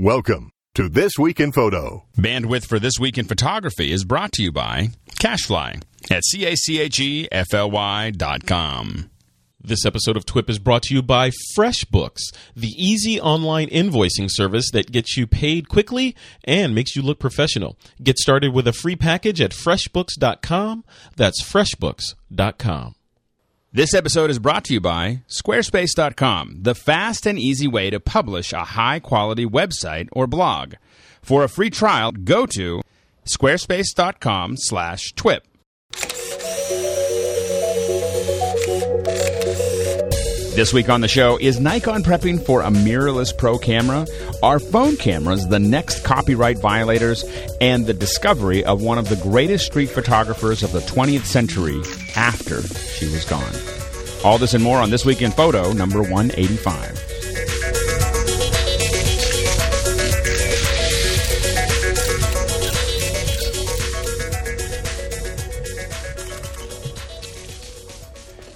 Welcome to This Week in Photo. Bandwidth for This Week in Photography is brought to you by CacheFly at C-A-C-H-E-F-L-Y dot com. This episode of TWIP is brought to you by FreshBooks, the easy online invoicing service that gets you paid quickly and makes you look professional. Get started with a free package at freshbooks.com. That's freshbooks.com. This episode is brought to you by Squarespace.com, the fast and easy way to publish a high quality website or blog. For a free trial, go to squarespace.com slash twip. This week on the show is Nikon prepping for a mirrorless pro camera, are phone cameras the next copyright violators, and the discovery of one of the greatest street photographers of the 20th century after she was gone. All this and more on This Week in Photo, number 185.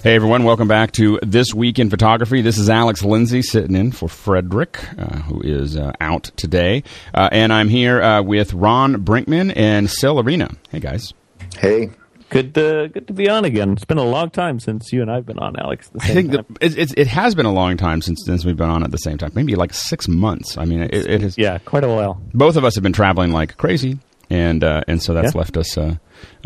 Hey everyone, welcome back to This Week in Photography. This is Alex Lindsay sitting in for Frederick, uh, who is uh, out today. Uh, and I'm here uh, with Ron Brinkman and Syl Arena. Hey guys. Hey. Good to good to be on again. It's been a long time since you and I've been on, Alex. at the I think time. that it, it, it has been a long time since, since we've been on at the same time. Maybe like six months. I mean, it, it has. yeah, quite a while. Both of us have been traveling like crazy. And uh, and so that's Yeah. left us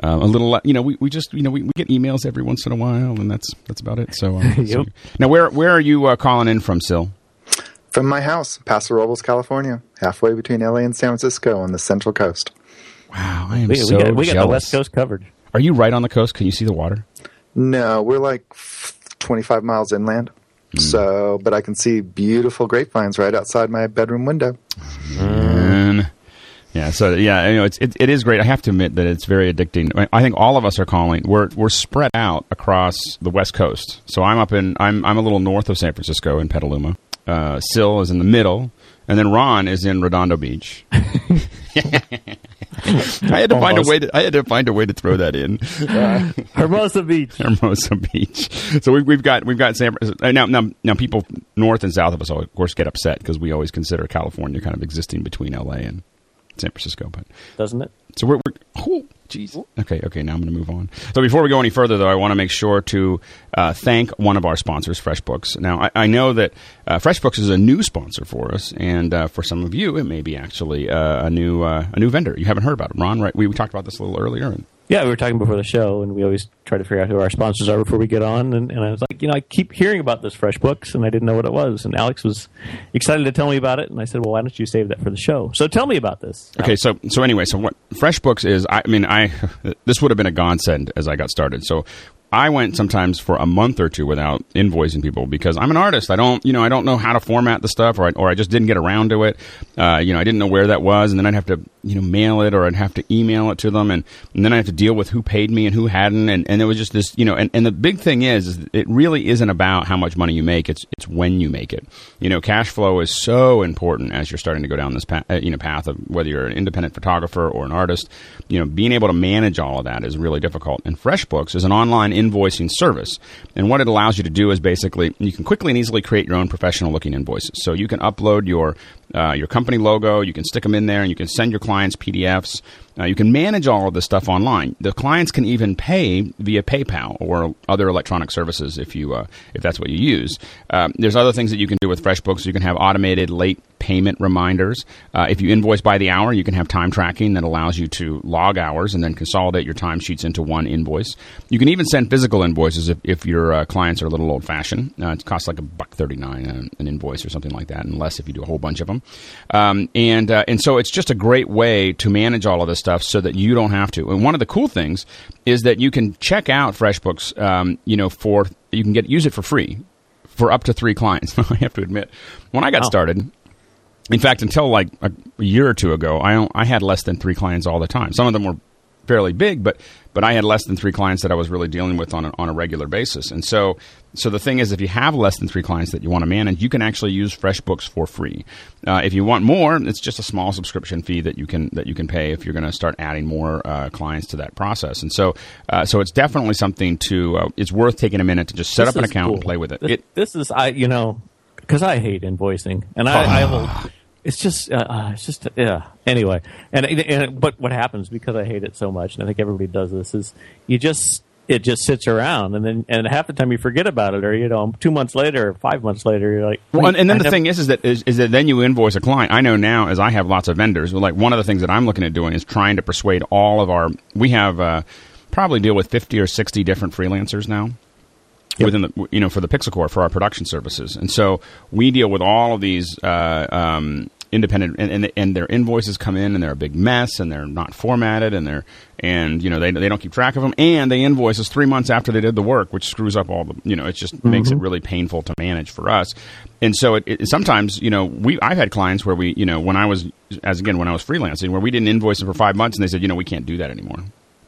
uh, a little. You know, we, we just you know we, we get emails every once in a while, and that's that's about it. So, uh, so- now where where are you uh, calling in from, Syl? From my house, Paso Robles, California, halfway between LA and San Francisco on the Central Coast. Wow, I am We, so we got, we got the. West Coast covered. Are you right on the coast? Can you see the water? No, we're like 25 miles inland. So, but I can see beautiful grapevines right outside my bedroom window. And yeah, so yeah, you know, it's it, it is great. I have to admit that it's very addicting. I- think all of us are calling. We're we're spread out across the West Coast. So I'm up in I'm I'm a little north of San Francisco in Petaluma. Uh, Syl is in the middle, and then Ron is in Redondo Beach. I had to find a way. To, I had to find a way to throw that in. Uh, Hermosa Beach. Hermosa Beach. So we've, we've got we've got San uh, now now now people north and south of us of course get upset because we always consider California kind of existing between L.A. and San Francisco, but Doesn't it? so we're, we're oh, jeez. Okay, okay. Now I'm going to move on. So before we go any further, though, I want to make sure to uh, thank one of our sponsors, FreshBooks. Now I, I know that uh, FreshBooks is a new sponsor for us, and uh, for some of you, it may be actually uh, a new uh, a new vendor. You haven't heard about it, Ron? Right? We, we talked about this a little earlier. And Yeah, we were talking before the show, and we always try to figure out who our sponsors are before we get on. And, and I was like, you know, I keep hearing about this FreshBooks, and I didn't know what it was. And Alex was excited to tell me about it, and I said, well, why don't you save that for the show? So tell me about this. Okay, so so anyway, so what FreshBooks is? I mean, I this would have been a godsend as I got started. So I went sometimes for a month or two without invoicing people because I'm an artist. I don't, you know, I don't know how to format the stuff, or I, or I just didn't get around to it. Uh, you know, I didn't know where that was, and then I'd have to, you know, mail it, or I'd have to email it to them, and, and then I have to deal with who paid me and who hadn't, and, and it was just this, you know, and, and the big thing is, is it really isn't about how much money you make; it's it's when you make it. You know, cash flow is so important as you're starting to go down this path, uh, you know, path of whether you're an independent photographer or an artist. You know, being able to manage all of that is really difficult. And FreshBooks is an online invoicing service, and what it allows you to do is basically you can quickly and easily create your own professional looking invoices. So you can upload your uh, your company logo, you can stick them in there, and you can send your clients PDFs. Uh, you can manage all of this stuff online. The clients can even pay via PayPal or other electronic services if you uh, if that's what you use. Um, there's other things that you can do with FreshBooks. You can have automated late payment reminders. Uh, if you invoice by the hour, you can have time tracking that allows you to log hours and then consolidate your timesheets into one invoice. You can even send physical invoices if, if your uh, clients are a little old fashioned. Uh, it costs like a buck thirty nine an, an invoice or something like that, unless if you do a whole bunch of them. Um, and uh, and so it's just a great way to manage all of this stuff so that you don't have to. And one of the cool things is that you can check out FreshBooks. Um, you know, for you can get use it for free for up to three clients. I have to admit, when I got Wow. started, in fact, until like a, a year or two ago, I I had less than three clients all the time. Some of them were fairly big, but but I had less than three clients that I was really dealing with on a, on a regular basis. And so so the thing is, if you have less than three clients that you want to manage, you can actually use FreshBooks for free. Uh, if you want more, it's just a small subscription fee that you can that you can pay if you're going to start adding more uh, clients to that process. And so uh, so it's definitely something to uh, it's worth taking a minute to just set This up an account and play with it. This, it this is I you know because I hate invoicing and I, I will. It's just, uh, uh, it's just, yeah. Anyway, and, and but what happens because I hate it so much, and I think everybody does this, is you just it just sits around, and then and half the time you forget about it, or you know, two months later, or five months later, you're like, Well, and, and then I the never- thing is, is that is, is that then you invoice a client. I know now, as I have lots of vendors. Like one of the things that I'm looking at doing is trying to persuade all of our. We have uh, probably deal with fifty or sixty different freelancers now. Within the you know for the Pixel Corps for our production services, and so we deal with all of these uh, um, independent and, and and their invoices come in and they're a big mess and they're not formatted and they're and you know they they don't keep track of them and they invoice us three months after they did the work, which screws up all the you know it just mm-hmm. makes it really painful to manage for us. And so it, it sometimes you know we I've had clients where we you know when I was as again when I was freelancing where we didn't invoice them for five months and they said you know we can't do that anymore.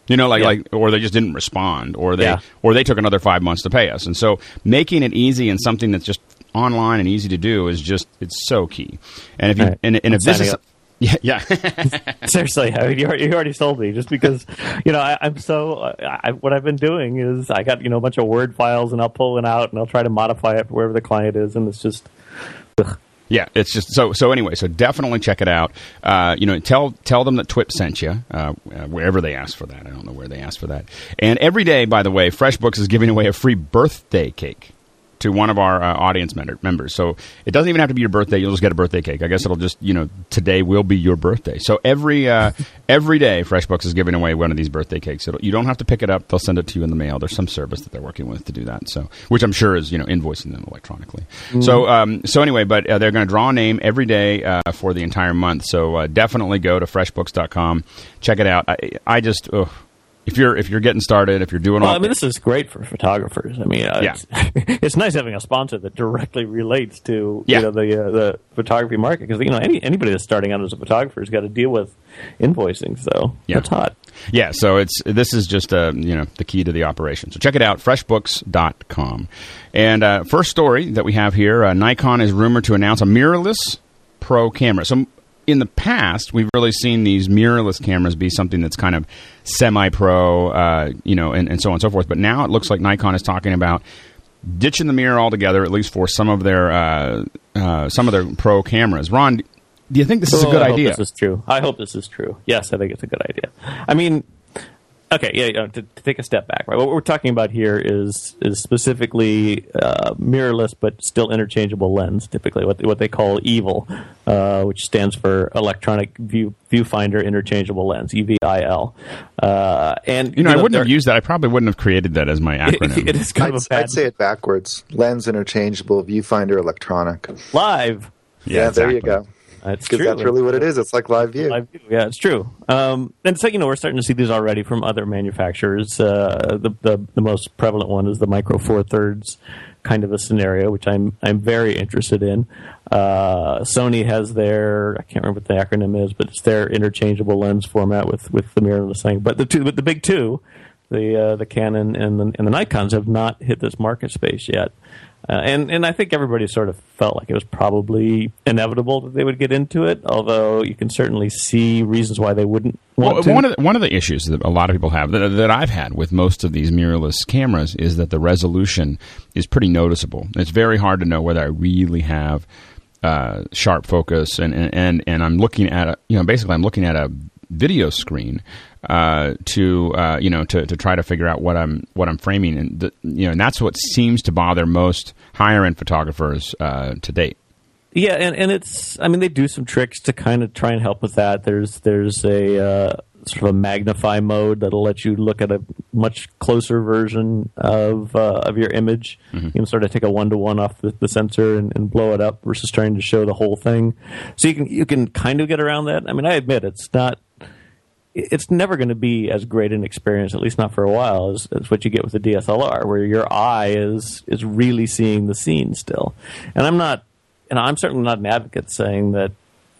You know, like Yeah. like, or they just didn't respond, or they Yeah. or they took another five months to pay us. And so, making it easy and something that's just online and easy to do is just it's so key. And if you Right. and, and I'm if this is up. yeah yeah Seriously, I mean, you, already, you already sold me. Just because, you know, I, I'm so. I, what I've been doing is I got you know a bunch of Word files, and I'll pull it out, and I'll try to modify it wherever the client is, and it's just. Ugh. Yeah, it's just so. So anyway, so definitely check it out. Uh, you know, tell tell them that Twip sent you uh, uh, wherever they ask for that. I don't know where they ask for that. And every day, by the way, FreshBooks is giving away a free birthday cake to one of our uh, audience member- members. So it doesn't even have to be your birthday. You'll just get a birthday cake. I guess it'll just you know today will be your birthday. So every uh, every day, FreshBooks is giving away one of these birthday cakes. It'll, you don't have to pick it up. They'll send it to you in the mail. There's some service that they're working with to do that. So which I'm sure is you know invoicing them electronically. So um, so anyway, but uh, they're going to draw a name every day uh, for the entire month. So uh, definitely go to freshbooks.com, check it out. I, I just. Ugh, if you're if you're getting started, if you're doing Well, all, I mean, this is great for photographers. I mean, uh, Yeah. it's, it's nice having a sponsor that directly relates to Yeah. you know the uh, the photography market because you know any, anybody that's starting out as a photographer has got to deal with invoicing. So Yeah. that's hot. Yeah, so it's this is just uh, you know the key to the operation. So check it out, freshbooks.com. And uh, first story that we have here, uh, Nikon is rumored to announce a mirrorless pro camera. So in the past, we've really seen these mirrorless cameras be something that's kind of semi-pro, uh, you know, and, and so on and so forth. But now it looks like Nikon is talking about ditching the mirror altogether, at least for some of their uh, uh, some of their pro cameras. Ron, do you think this is a Oh, good I hope idea? This is true. I hope this is true. Yes, I think it's a good idea. I mean, okay, yeah. You know, to, to take a step back, right? What we're talking about here is is specifically uh, mirrorless but still interchangeable lens. Typically, what they, what they call EVIL, uh, which stands for Electronic View Viewfinder Interchangeable Lens (EVIL). Uh, and You know, I wouldn't they're- have used that. I probably wouldn't have created that as my acronym. it is kind I'd, of a bad I'd say it backwards. Lens interchangeable, viewfinder electronic. live. Yeah, there you go. That's Because true. that's really what it is. It's like live view. Live view. Yeah, it's true. Um, and so you know we're starting to see these already from other manufacturers. Uh, the, the the most prevalent one is the Micro Four Thirds kind of a scenario, which I'm I'm very interested in. Uh, Sony has their I can't remember what the acronym is, but it's their interchangeable lens format with with the mirrorless thing. But the two, but the big two, the uh, the Canon and the and the Nikon's have not hit this market space yet. Uh, and and I think everybody sort of felt like it was probably inevitable that they would get into it. Although you can certainly see reasons why they wouldn't want Well, to. one of the, one of the issues that a lot of people have that, that I've had with most of these mirrorless cameras is that the resolution is pretty noticeable. It's very hard to know whether I really have uh, sharp focus, and, and and and I'm looking at a you know basically I'm looking at a video screen uh, to uh, you know to, to try to figure out what I'm what I'm framing, and the, you know and that's what seems to bother most higher end photographers uh, to date. Yeah, and, and it's I mean they do some tricks to kind of try and help with that. There's there's a uh, sort of a magnify mode that'll let you look at a much closer version of uh, of your image. You can sort of take a one to one off the, the sensor and, and blow it up versus trying to show the whole thing. So you can you can kind of get around that. I mean, I admit it's not it's never going to be as great an experience, at least not for a while, as, as what you get with the DSLR, where your eye is is really seeing the scene still. And I'm not, and I'm certainly not an advocate saying that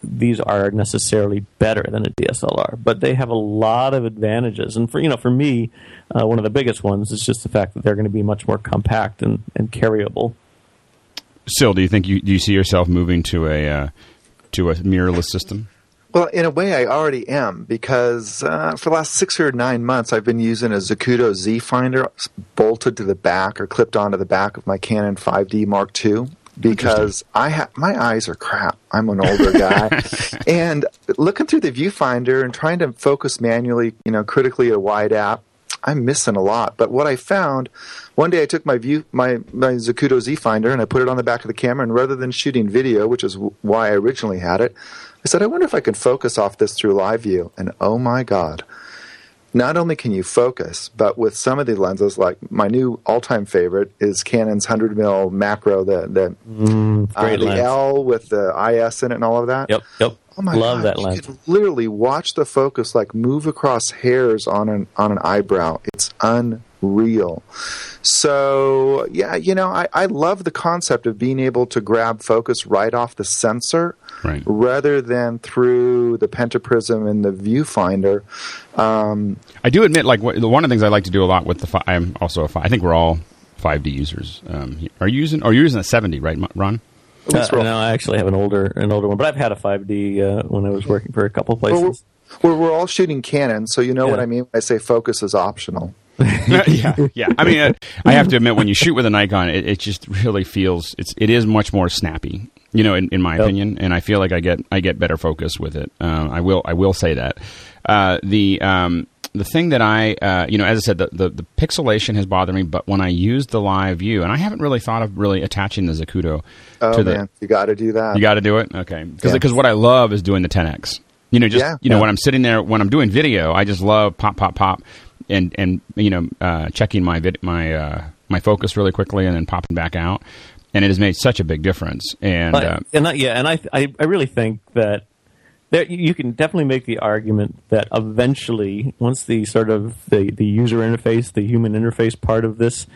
these are necessarily better than a DSLR, but they have a lot of advantages. And for you know, for me, uh, one of the biggest ones is just the fact that they're going to be much more compact and, and carryable. Still, do you think you do you see yourself moving to a uh, to a mirrorless system? Well, in a way, I already am because uh, for the last six or nine months, I've been using a Zacuto Z Finder bolted to the back or clipped onto the back of my Canon 5D Mark II. because I ha- my eyes are crap. I'm an older guy, and looking through the viewfinder and trying to focus manually, you know, critically at a wide app, I'm missing a lot. But what I found, one day I took my view my my Zacuto Z Finder and I put it on the back of the camera, and rather than shooting video, which is w- why I originally had it, I said, I wonder if I can focus off this through live view. And oh my god, not only can you focus, but with some of the lenses, like my new all-time favorite is Canon's 100 mm macro, the the, uh, great the lens. L with the IS in it and all of that. Yep, yep. Oh my Love God, that you lens. can literally watch the focus like move across hairs on an on an eyebrow. It's unreal. So yeah, you know, I, I love the concept of being able to grab focus right off the sensor Right. rather than through the pentaprism and the viewfinder. Um, I do admit, like what, one of the things I like to do a lot with the. Fi- I'm also a. Fi- I think we're all 5D users. Um, are you using? Are you using a 70? Right, Ron? At least Uh, no, I actually have an older an older one, but I've had a 5D uh, when I was working for a couple Well, places. we're, we're all shooting Canon, so you know what I mean when I say focus is optional. yeah, yeah. I mean, uh, I have to admit, when you shoot with a Nikon, it, it just really feels it's it is much more snappy. You know, in, in my Yep. opinion, and I feel like I get I get better focus with it. Uh, I will I will say that uh, the um, the thing that I uh, you know as I said the, the the pixelation has bothered me, but when I use the live view, and I haven't really thought of really attaching the Zacuto Oh to the man, you got to do that. you got to do it, okay? Because Yeah. what I love is doing the 10x. You know, just Yeah, you know yeah. when I'm sitting there when I'm doing video, I just love pop, pop, pop, and and you know uh, checking my vid- my uh, my focus really quickly and then popping back out, and it has made such a big difference. And But- uh, and I, yeah, and I, I I really think that there you can definitely make the argument that eventually, once the sort of the, the user interface, the human interface part of this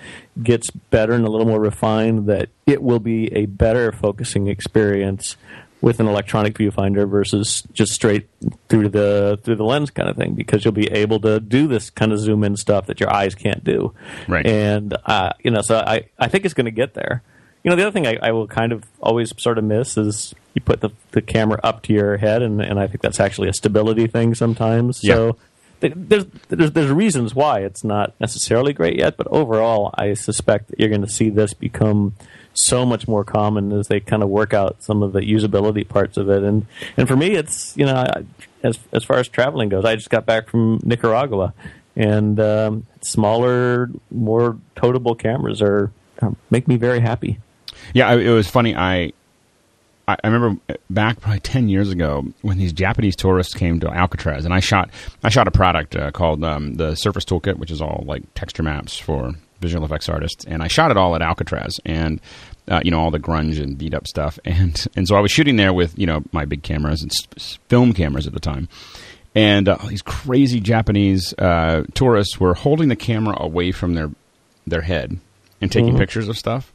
gets better and a little more refined, that it will be a better focusing experience with an electronic viewfinder versus just straight through the through the lens kind of thing because you'll be able to do this kind of zoom in stuff that your eyes can't do Right. and uh, you know so I, I think it's going to get there you know the other thing I, I will kind of always sort of miss is you put the, the camera up to your head and, and I think that's actually a stability thing sometimes. So there's, there's there's reasons why it's not necessarily great yet but overall I suspect that you're going to see this become so much more common as they kind of work out some of the usability parts of it. And and for me it's you know as as far as traveling goes I just got back from Nicaragua and um, smaller more totable cameras are um, make me very happy. Yeah, it was funny. I I I remember back probably ten years ago when these Japanese tourists came to Alcatraz, and I shot I shot a product uh, called um, the Surface Toolkit, which is all like texture maps for visual effects artists, and I shot it all at Alcatraz, and uh, you know all the grunge and beat up stuff, and and so I was shooting there with you know my big cameras and s- film cameras at the time. And uh, these crazy Japanese uh, tourists were holding the camera away from their their head and taking pictures of stuff.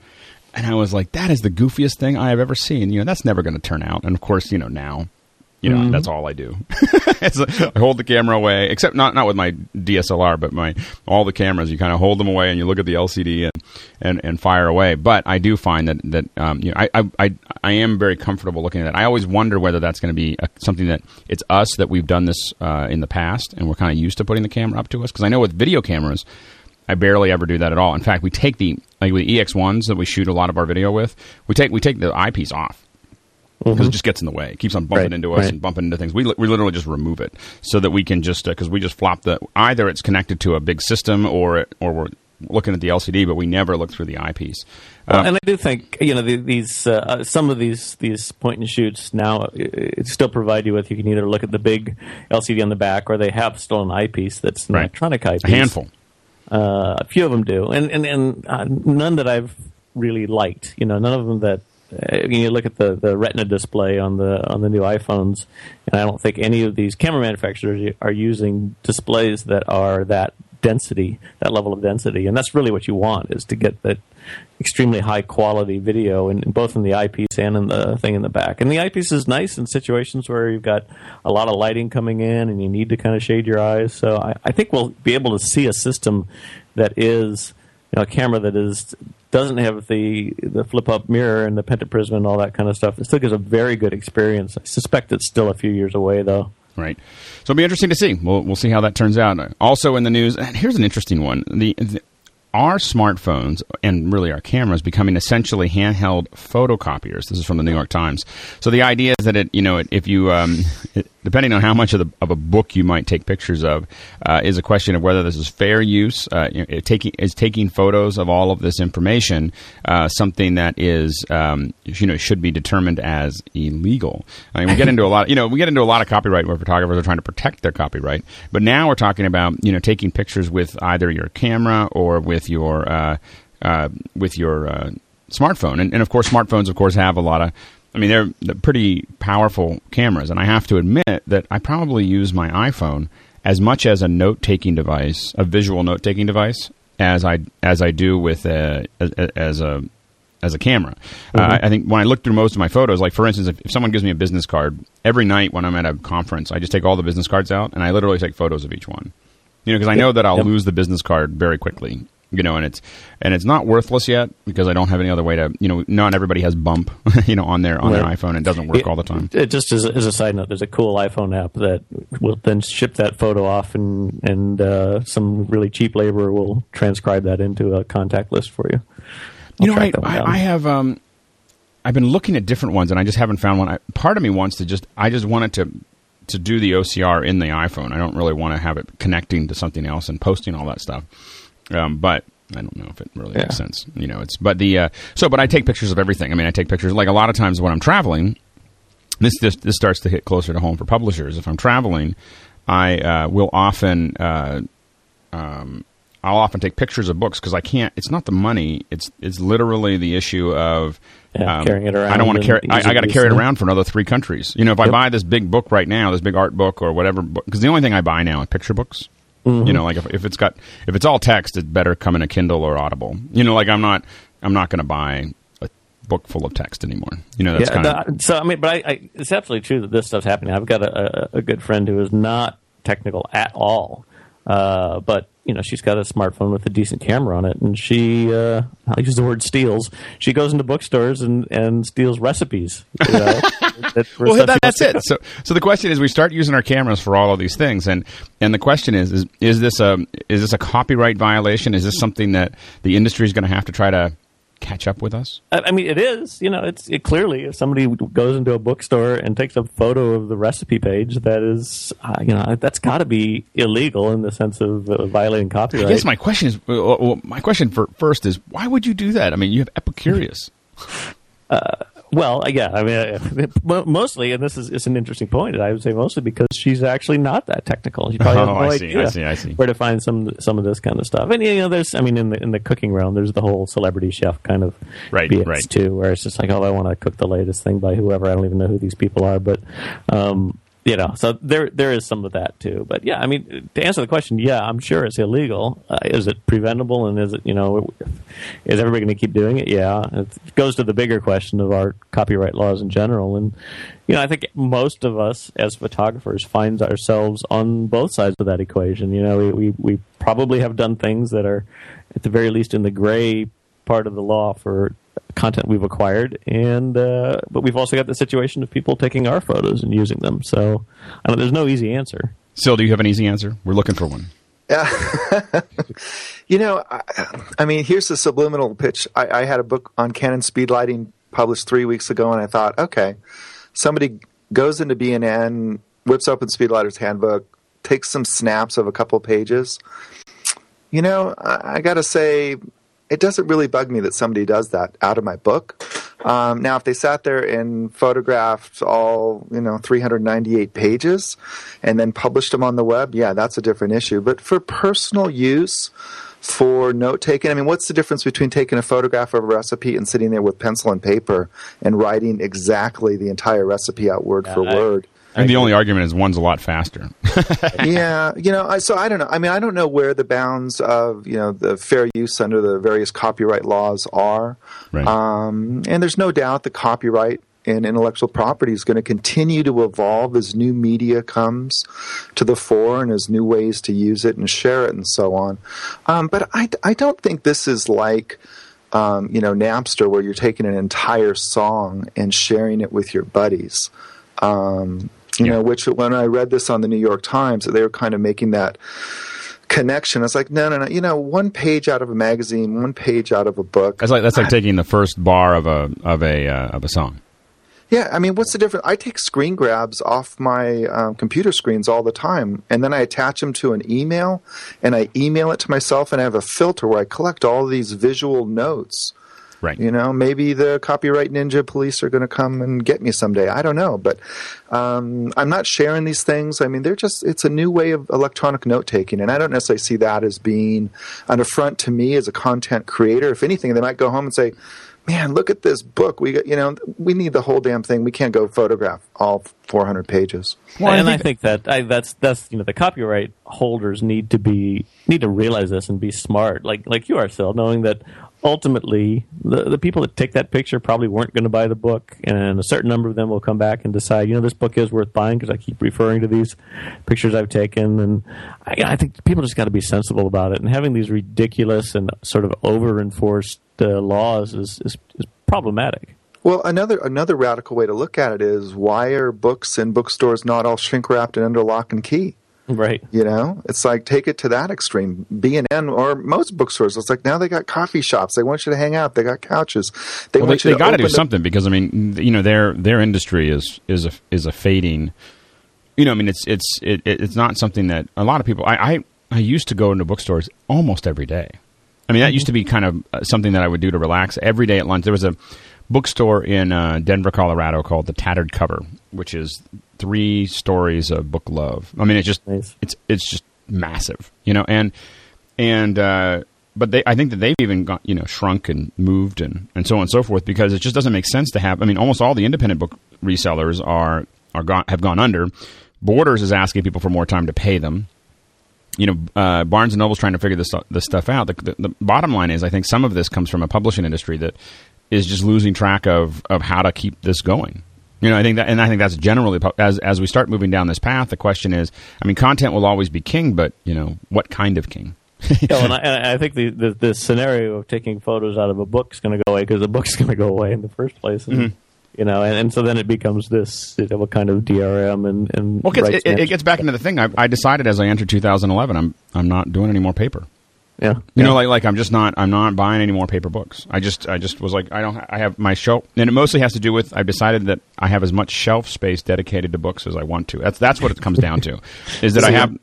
And I was like, that is the goofiest thing I have ever seen. You know, that's never going to turn out. And of course, you know, now, you know, that's all I do. I hold the camera away, except not not with my DSLR, but my all the cameras. You kind of hold them away and you look at the LCD and and, and fire away. But I do find that that um, you know, I, I I I am very comfortable looking at it. I always wonder whether that's going to be a, something that it's us that we've done this uh, in the past and we're kind of used to putting the camera up to us. Because I know with video cameras. I barely ever do that at all. In fact, we take the like the EX1s that we shoot a lot of our video with. We take we take the eyepiece off because it just gets in the way. It keeps on bumping Right, into us right. and bumping into things. We li- we literally just remove it so that we can just because we just flop the either it's connected to a big system or it, or we're looking at the LCD, but we never look through the eyepiece. Well, Um, and I do think you know the, these uh, uh, some of these these point and shoots now uh, it still provide you with you can either look at the big LCD on the back or they have still an eyepiece that's an Right. electronic eyepiece. a handful. Uh, a few of them do, and and and uh, none that I've really liked. You know, none of them that. Uh, you look at the, the Retina display on the on the new iPhones, and I don't think any of these camera manufacturers are using displays that are that density, that level of density, and that's really what you want is to get that extremely high quality video, in, both in the eyepiece and in the thing in the back. And the eyepiece is nice in situations where you've got a lot of lighting coming in and you need to kind of shade your eyes. So I, I think we'll be able to see a system that is you know, a camera that is doesn't have the the flip up mirror and the pentaprism and all that kind of stuff. It still gives a very good experience. I suspect it's still a few years away though. Right. So it'll be interesting to see. We'll we'll see how that turns out. Also in the news, and here's an interesting one. The, the our smartphones and really our cameras becoming essentially handheld photocopiers. This is from the New York Times. So the idea is that it, you know, if you, um, depending on how much of, the, of a book you might take pictures of, uh, is a question of whether this is fair use. Uh, you know, taking is taking photos of all of this information uh, something that is, um, you know, should be determined as illegal. I mean, we get into a lot. You know, we get into a lot of copyright where photographers are trying to protect their copyright. But now we're talking about you know taking pictures with either your camera or with your uh, uh, with your uh, smartphone, and, and of course, smartphones, of course, have a lot of. I mean, they're, they're pretty powerful cameras, and I have to admit that I probably use my iPhone as much as a note-taking device, a visual note-taking device, as I as I do with a, as, as a as a camera. Uh, I, I think when I look through most of my photos, like for instance, if, if someone gives me a business card, every night when I'm at a conference, I just take all the business cards out and I literally take photos of each one. You know, because I know that I'll Yep. lose the business card very quickly. You know, and it's and it's not worthless yet because I don't have any other way to. You know, not everybody has bump. You know, on their on their iPhone, and it doesn't work It- all the time. It just as a, as a side note, there's a cool iPhone app that will then ship that photo off, and and uh, some really cheap labor will transcribe that into a contact list for you. I'll You know, I, track that one I. I have um, I've been looking at different ones, and I just haven't found one. I, part of me wants to just I just wanted to to do the OCR in the iPhone. I don't really want to have it connecting to something else and posting all that stuff. Um, but I don't know if it really makes sense. You know, it's but the uh, so but I take pictures of everything. I mean, I take pictures like a lot of times when I'm traveling. This this this starts to hit closer to home for publishers. If I'm traveling, I uh, will often. Uh, um, I'll often take pictures of books because I can't. It's not the money. It's it's literally the issue of um, carrying it around. I don't want to carry. I, I got to carry it around for another three countries. You know, if I buy this big book right now, this big art book or whatever, because the only thing I buy now are picture books. Mm-hmm. You know, like if, if it's got if it's all text, it better come in a Kindle or Audible. You know, like I'm not I'm not going to buy a book full of text anymore. You know, that's yeah, kind of so I mean, but I, I, it's absolutely true that this stuff's happening. I've got a, a, a good friend who is not technical at all, uh, but you know, she's got a smartphone with a decent camera on it, and she, uh, I'll use the word steals. She goes into bookstores and, and steals recipes. You know, well, that, that's it. So, so the question is, we start using our cameras for all of these things, and and the question is, is is this a is this a copyright violation? Is this something that the industry is going to have to try to catch up with us? I mean, it is. You know, it's it clearly if somebody goes into a bookstore and takes a photo of the recipe page, that is, uh, you know, that's got to be illegal in the sense of uh, violating copyright. I guess my question is, well, well, my question for first is, why would you do that? I mean, you have Epicurious. Well, yeah, I mean, uh, mostly, and this is it's an interesting point. I would say mostly because she's actually not that technical. She probably has Oh, no I see, idea I see, I see. where to find some some of this kind of stuff. And you know, there's, I mean, in the in the cooking realm, there's the whole celebrity chef kind of Right, BS right. too, where it's just like, oh, I want to cook the latest thing by whoever. I don't even know who these people are, but um, you know, so there there is some of that too. But yeah, I mean, to answer the question, yeah, I'm sure it's illegal. Uh, is it preventable, and is it you know, is everybody going to keep doing it? Yeah, it goes to the bigger question of our copyright laws in general, and you know, I think most of us as photographers find ourselves on both sides of that equation. You know, we we, we probably have done things that are at the very least in the gray part of the law for content we've acquired, and uh, but we've also got the situation of people taking our photos and using them. So I don't, there's no easy answer. Syl, do you have an easy answer? We're looking for one. Yeah, You know, I, I mean, here's the subliminal pitch. I, I had a book on Canon speed lighting published three weeks ago, and I thought, okay, somebody goes into B&N, whips open Speedliter's handbook, takes some snaps of a couple pages. You know, I, I got to say, it doesn't really bug me that somebody does that out of my book. Um, now, if they sat there and photographed all, you know, 398 pages and then published them on the web, yeah, that's a different issue. But for personal use, for note taking, I mean, what's the difference between taking a photograph of a recipe and sitting there with pencil and paper and writing exactly the entire recipe out word for I- word? And the only argument is one's a lot faster. yeah, you know, I, so I don't know. I mean, I don't know where the bounds of you know the fair use under the various copyright laws are. Right. Um, and there's no doubt the copyright and intellectual property is going to continue to evolve as new media comes to the fore and as new ways to use it and share it and so on. Um, but I, I don't think this is like. Um, you know, Napster, where you're taking an entire song and sharing it with your buddies. Um, you Yeah. know, which when I read this on the New York Times, they were kind of making that connection. It's like no, no, no. You know, one page out of a magazine, one page out of a book. That's like that's like taking the first bar of a of a uh, of a song. Yeah, I mean, what's the difference? I take screen grabs off my um, computer screens all the time, and then I attach them to an email, and I email it to myself, and I have a filter where I collect all these visual notes. Right. You know, maybe the copyright ninja police are going to come and get me someday. I don't know, but um, I'm not sharing these things. I mean, they're just, it's a new way of electronic note taking. And I don't necessarily see that as being an affront to me as a content creator. If anything, they might go home and say, man, look at this book. We got, you know, we need the whole damn thing. We can't go photograph all 400 pages. Well, and I think, that I, that's that's you know the copyright holders need to be need to realize this and be smart, like like you are, Syl, knowing that ultimately the the people that take that picture probably weren't going to buy the book, and a certain number of them will come back and decide, you know, this book is worth buying because I keep referring to these pictures I've taken, and I, I think people just got to be sensible about it, and having these ridiculous and sort of over enforced uh, laws is, is is problematic. Well, another another radical way to look at it is why are books in bookstores not all shrink wrapped and under lock and key? Right. You know, it's like take it to that extreme. B and N or most bookstores, it's like now they got coffee shops. They want you to hang out. They got couches. They Well, want they, you they got to do something because I mean, you know, their their industry is is a is a fading. You know, I mean, it's it's it, it- it's not something that a lot of people. I, I I used to go into bookstores almost every day. I mean, that used to be kind of uh, something that I would do to relax every day at lunch. There was a bookstore in uh, Denver, Colorado called the Tattered Cover, which is three stories of book love. I mean, it's just Nice. it's it's just massive, you know, and and uh, but they I think that they've even got you know shrunk and moved and and so on and so forth because it just doesn't make sense to have. I mean, almost all the independent book resellers are are gone have gone under. Borders is asking people for more time to pay them you know, uh, Barnes and Noble's trying to figure this this stuff out. The, the, the bottom line is, I think some of this comes from a publishing industry that is just losing track of of how to keep this going. You know, I think that, and I think that's generally as as we start moving down this path. The question is, I mean, content will always be king, but you know, what kind of king? Yeah, and I, and I think the, the the scenario of taking photos out of a book is going to go away because the book's going to go away in the first place. And, Mm-hmm. You know, and, and so then it becomes this you know, what kind of DRM and and Well, it, it, it gets back into the thing. I, I decided as I entered 2011, I'm I'm not doing any more paper. Yeah You yeah. know, like like I'm just not I'm not buying any more paper books. I just I just was like I don't I have my shelf, and it mostly has to do with I've decided that I have as much shelf space dedicated to books as I want to. That's that's what it comes down to, is that I have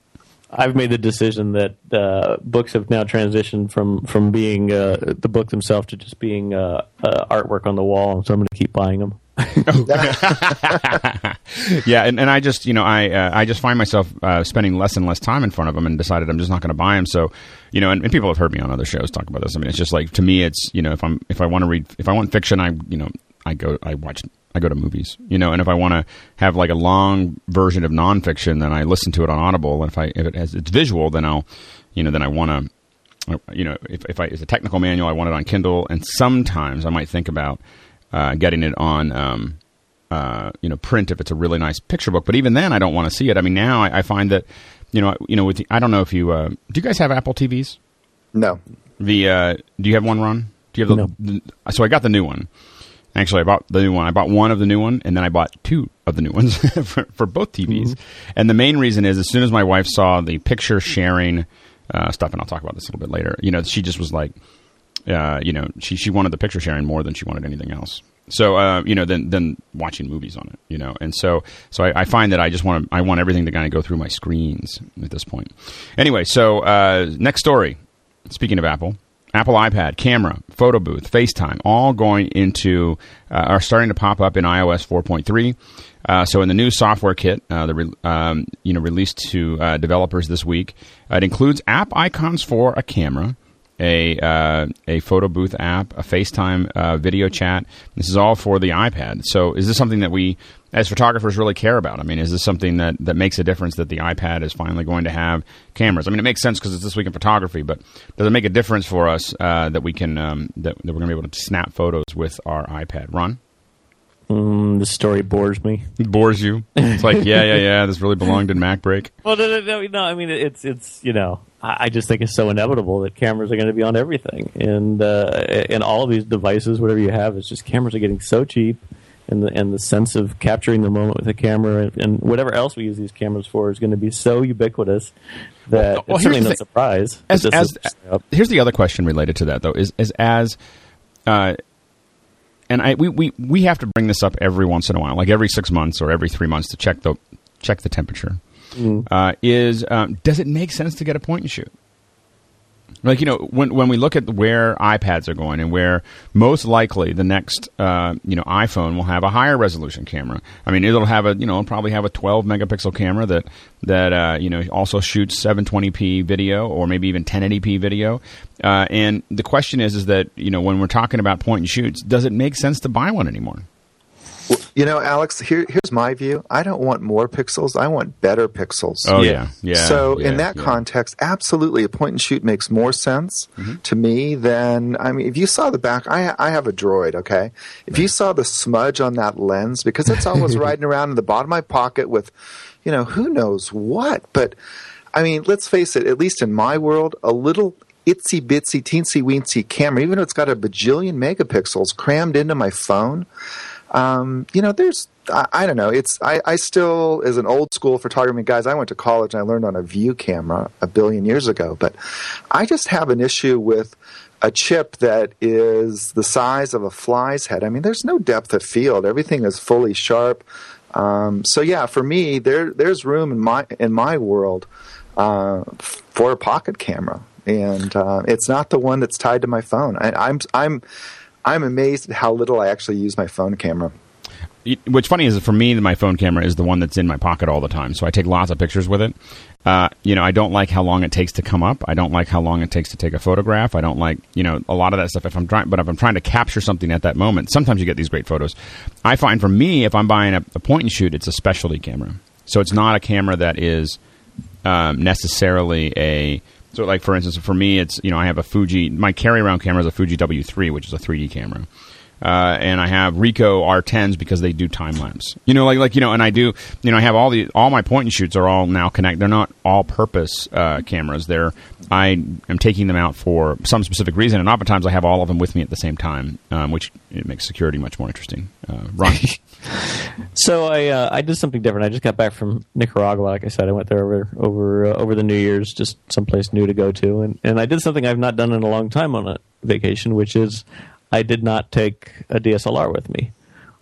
I've made the decision that uh, books have now transitioned from from being uh, the book themselves to just being uh, uh, artwork on the wall, and so I'm going to keep buying them. yeah, and, and I just you know I uh, I just find myself uh, spending less and less time in front of them, and decided I'm just not going to buy them. So you know, and, and people have heard me on other shows talk about this. I mean, it's just like to me, it's you know if I'm if I want to read if I want fiction, I you know I go I watch I go to movies, you know, and if I want to have like a long version of nonfiction, then I listen to it on Audible. And if I if it has it's visual, then I'll you know then I want to you know, if, if I, it's a technical manual, I want it on Kindle, and sometimes I might think about uh, getting it on, um, uh, you know, print if it's a really nice picture book. But even then, I don't want to see it. I mean, now I, I find that, you know, you know, with the, I don't know if you uh, do. You guys have Apple TVs? No. The uh, do you have one, Ron? Do you have the, the? So I got the new one. Actually, I bought the new one. I bought one of the new one, and then I bought two of the new ones for, for both TVs. And the main reason is, as soon as my wife saw the picture sharing uh, stuff, and I'll talk about this a little bit later. You know, she just was like, uh, you know, she she wanted the picture sharing more than she wanted anything else. So uh, you know, than than watching movies on it. You know, and so so I, I find that I just want to I want everything to kind of go through my screens at this point. Anyway, so uh, next story. Speaking of Apple, Apple iPad, camera, photo booth, FaceTime, all going into uh, are starting to pop up in iOS 4.3. Uh, so in the new software kit, uh, the re- um, you know released to uh, developers this week, it includes app icons for a camera, a uh, a photo booth app, a FaceTime uh, video chat. This is all for the iPad. So is this something that we, as photographers, really care about? I mean, is this something that, that makes a difference that the iPad is finally going to have cameras? I mean, it makes sense because it's this week in photography, but does it make a difference for us uh, that we can um, that, that we're going to be able to snap photos with our iPad? Ron, Mm, this story bores me. it bores you? It's like, yeah, yeah, yeah. This really belonged in MacBreak. Well, no, no, no, no. I mean, it's it's you know, I, I just think it's so inevitable that cameras are going to be on everything, and uh, and all of these devices, whatever you have, it's just cameras are getting so cheap, and the and the sense of capturing the moment with a camera and, and whatever else we use these cameras for is going to be so ubiquitous that Well, well, it's here's certainly no thing. surprise. as, that as is- yep. here's the other question related to that though is is as uh, and I we, we we have to bring this up every once in a while, like every six months or every three months to check the check the temperature. Uh, is um, does it make sense to get a point and shoot? Like you know, when when we look at where iPads are going and where most likely the next uh, you know iPhone will have a higher resolution camera. I mean, it'll have a you know probably have a 12 megapixel camera that that uh, you know also shoots 720p video or maybe even 1080p video. Uh, and the question is, is that you know when we're talking about point and shoots, does it make sense to buy one anymore? You know, Alex, here, here's my view. I don't want more pixels. I want better pixels. Oh Yeah. yeah, yeah. so yeah, in that yeah. context, absolutely, a point and shoot makes more sense Mm-hmm. to me than I mean. If you saw the back, I I have a Droid. Okay, if you saw the smudge on that lens, because it's always riding around in the bottom of my pocket with, you know, who knows what. But I mean, let's face it. At least in my world, a little itsy bitsy teensy weensy camera, even though it's got a bajillion megapixels crammed into my phone, um, you know, there's I, I don't know. It's I, I still as an old school photography guys. I went to college and I learned on a view camera a billion years ago, but I just have an issue with a chip that is the size of a fly's head. I mean, there's no depth of field. Everything is fully sharp. Um, so yeah, for me, there there's room in my in my world uh, for a pocket camera, and uh, it's not the one that's tied to my phone. I, I'm I'm I'm amazed at how little I actually use my phone camera. What's funny is for me, my phone camera is the one that's in my pocket all the time, so I take lots of pictures with it. Uh, you know, I don't like how long it takes to come up. I don't like how long it takes to take a photograph. I don't like, you know, a lot of that stuff. If I'm trying, but if I'm trying to capture something at that moment, sometimes you get these great photos. I find for me, if I'm buying a, a point and shoot, it's a specialty camera, so it's not a camera that is um, necessarily a. So, like for instance, for me, it's you know I have a Fuji. My carry around camera is a Fuji W3, which is a 3D camera. Uh, and I have Ricoh R10s because they do time lapse. You know, like like you know, and I do. You know, I have all the all my point and shoots are all now connect. They're not all purpose uh, cameras. They're I am taking them out for some specific reason, and oftentimes I have all of them with me at the same time, um, which it makes security much more interesting. Uh, Ron, So I uh, I did something different. I just got back from Nicaragua. Like I said, I went there over over uh, over the New Year's, just someplace new to go to, and and I did something I've not done in a long time on a vacation, which is I did not take a DSLR with me.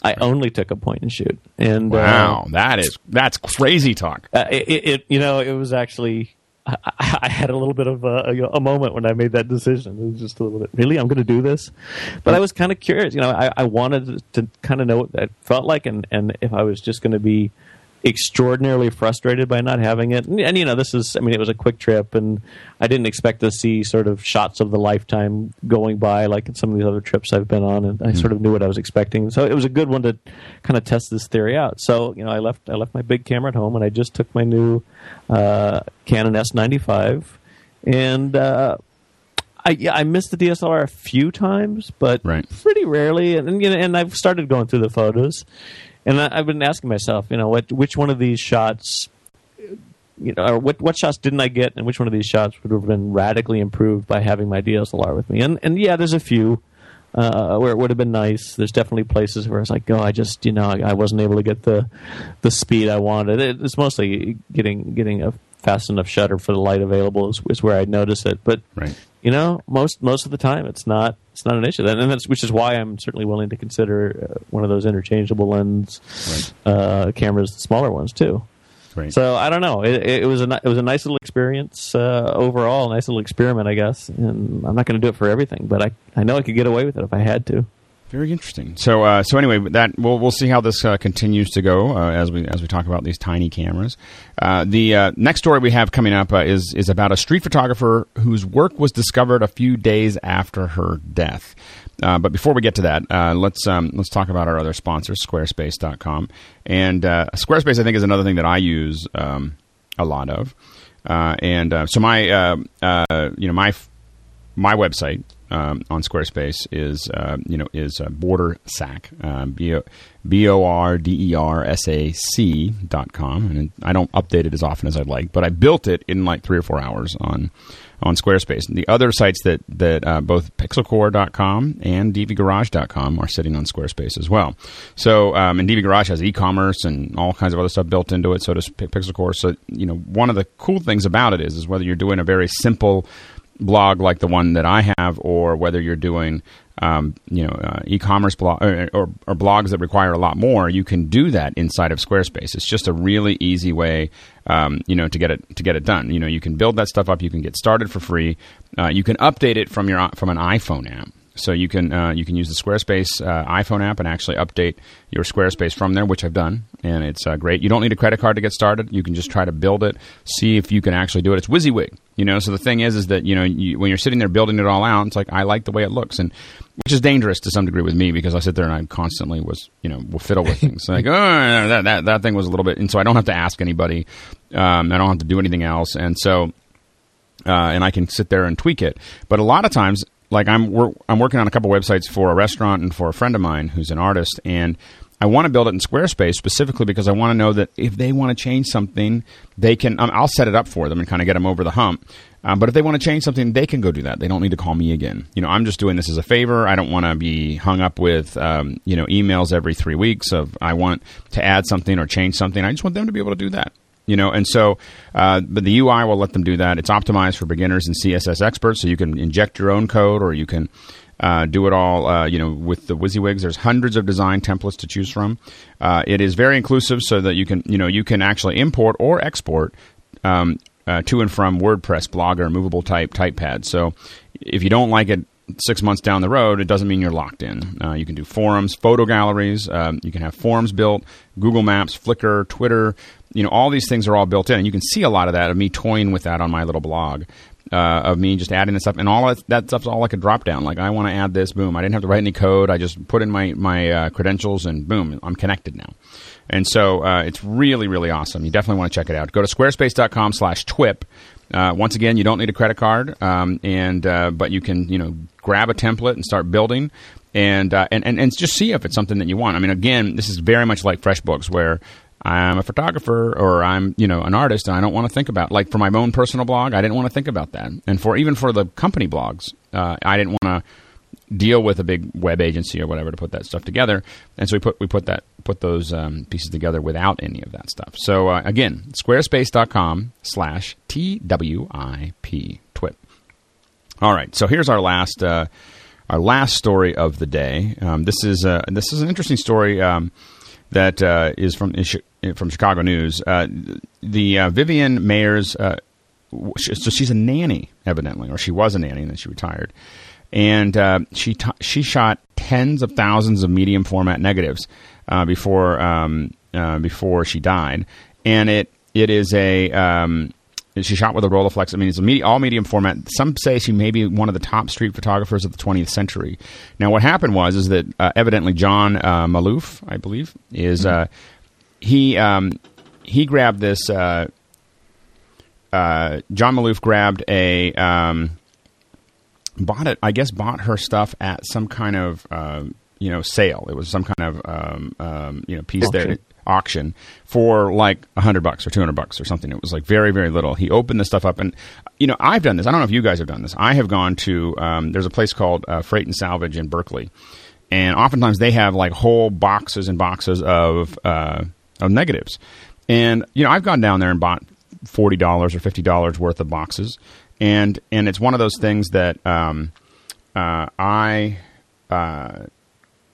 I only took a point and shoot. And uh, wow, that is that's crazy talk. uh, it, it, it you know it was actually I, I had a little bit of a, a, a moment when I made that decision. It was just a little bit really I'm going to do this, but I was kind of curious. You know, I, I wanted to kind of know what that felt like, and and if I was just going to be extraordinarily frustrated by not having it. And, and you know, this is I mean, it was a quick trip, and I didn't expect to see sort of shots of the lifetime going by like in some of these other trips I've been on, and I sort of knew what I was expecting. So it was a good one to kind of test this theory out. So you know, I left I left my big camera at home, and I just took my new uh, Canon S95, and. Uh, I yeah, I missed the DSLR a few times, but Right. pretty rarely. And, and you know, and I've started going through the photos, and I, I've been asking myself, you know, what which one of these shots, you know, or what what shots didn't I get, and which one of these shots would have been radically improved by having my DSLR with me? And and yeah, there's a few. Uh, where it would have been nice. There's definitely places where it's like, oh, I just, you know, I, I wasn't able to get the the speed I wanted. It, it's mostly getting getting a fast enough shutter for the light available is, is where I notice it. But Right. You know, most most of the time, it's not it's not an issue. And that's which is why I'm certainly willing to consider uh, one of those interchangeable lens uh, cameras, the smaller ones too. Right. So I don't know. It, it was a it was a nice little experience uh, overall, a nice little experiment, I guess. And I'm not going to do it for everything, but I I know I could get away with it if I had to. Very interesting. So, uh, so anyway, that we'll we'll see how this uh, continues to go uh, as we as we talk about these tiny cameras. Uh, the uh, next story we have coming up uh, is is about a street photographer whose work was discovered a few days after her death. But before we get to that, let's um, let's talk about our other sponsor, Squarespace.com. And Squarespace, I think, is another thing that I use um, a lot of. And so my you know my my website um, on Squarespace is uh, you know is uh, Border Sac um, b o r d e r s a c dot com, and I don't update it as often as I'd like, but I built it in like three or four hours on on Squarespace. And the other sites that that uh, both PixelCorps.com and DVGarage.com are sitting on Squarespace as well. So, um, and dvgarage has e-commerce and all kinds of other stuff built into it. So does Pixelcore. So, you know, one of the cool things about it is is whether you're doing a very simple blog like the one that I have, or whether you're doing um, you know uh, e-commerce blog or, or, or, blogs that require a lot more, you can do that inside of Squarespace. It's just a really easy way, um, you know, to get it to get it done. You know, you can build that stuff up. You can get started for free. Uh, you can update it from your from an iPhone app. So you can uh, you can use the Squarespace uh, iPhone app and actually update your Squarespace from there, which I've done, and it's uh, great. You don't need a credit card to get started. You can just try to build it, see if you can actually do it. It's WYSIWYG, you know. So the thing is, is that you know you, when you're sitting there building it all out, it's like I like the way it looks, and which is dangerous to some degree with me because I sit there and I constantly was you know will fiddle with things like oh that, that that thing was a little bit, and so I don't have to ask anybody, um, I don't have to do anything else, and so. Uh, and I can sit there and tweak it. But a lot of times, like I'm I'm working on a couple websites for a restaurant and for a friend of mine who's an artist, and I want to build it in Squarespace specifically because I want to know that if they want to change something, they can. Um, I'll set it up for them and kind of get them over the hump. Um, but if they want to change something, they can go do that. They don't need to call me again. You know, I'm just doing this as a favor. I don't want to be hung up with um, you know emails every three weeks of I want to add something or change something. I just want them to be able to do that you know and so uh, but the ui will let them do that it's optimized for beginners and css experts so you can inject your own code or you can uh, do it all uh, you know with the WYSIWYGs there's hundreds of design templates to choose from uh, it is very inclusive so that you can you know you can actually import or export um, uh, to and from wordpress blogger movable type typepad so if you don't like it six months down the road, it doesn't mean you're locked in. Uh, you can do forums, photo galleries. Um, you can have forums built, Google Maps, Flickr, Twitter, you know, all these things are all built in, and you can see a lot of that of me toying with that on my little blog. Uh, of me just adding this stuff, and all that, that stuff's all like a drop down. Like I want to add this, boom. I didn't have to write any code. I just put in my my uh, credentials, and boom, I'm connected now. And so uh, it's really really awesome. You definitely want to check it out. Go to squarespace.com/twip. Uh, once again, you don't need a credit card, um, and uh, but you can you know grab a template and start building. And, uh, and and and just see if it's something that you want. I mean, again, this is very much like FreshBooks, where I'm a photographer or I'm, you know, an artist and I don't want to think about like for my own personal blog, I didn't want to think about that. And for even for the company blogs, uh, I didn't want to deal with a big web agency or whatever to put that stuff together. And so we put we put that put those um, pieces together without any of that stuff. So uh, again, squarespace.com slash TWIP twip. All right, so here's our last uh, our last story of the day. Um, this is uh, this is an interesting story. Um, that uh, is from is from Chicago News. Uh, the uh, Vivian Maiers, uh, so she's a nanny, evidently, or she was a nanny, and then she retired. And uh, she t- she shot tens of thousands of medium format negatives uh, before um, before she died, and it it is a um, she shot with a Rolleiflex. I mean, it's a medium, all medium format. Some say she may be one of the top street photographers of the 20th century. Now, what happened was is that uh, evidently John uh, Maloof, I believe, is mm-hmm. uh, he um, he grabbed this. Uh, uh, John Maloof grabbed a um, bought it. I guess bought her stuff at some kind of uh, you know sale. It was some kind of um, um, you know piece Auction. there auction for like a hundred bucks or two hundred bucks or something. It was like very very little. He opened the stuff up, and you know I've done this. I don't know if you guys have done this. I have gone to um, there's a place called uh, Freight and Salvage in Berkeley, and oftentimes they have like whole boxes and boxes of uh, of negatives. And you know I've gone down there and bought forty dollars or fifty dollars worth of boxes, and and it's one of those things that um, uh, I. Uh,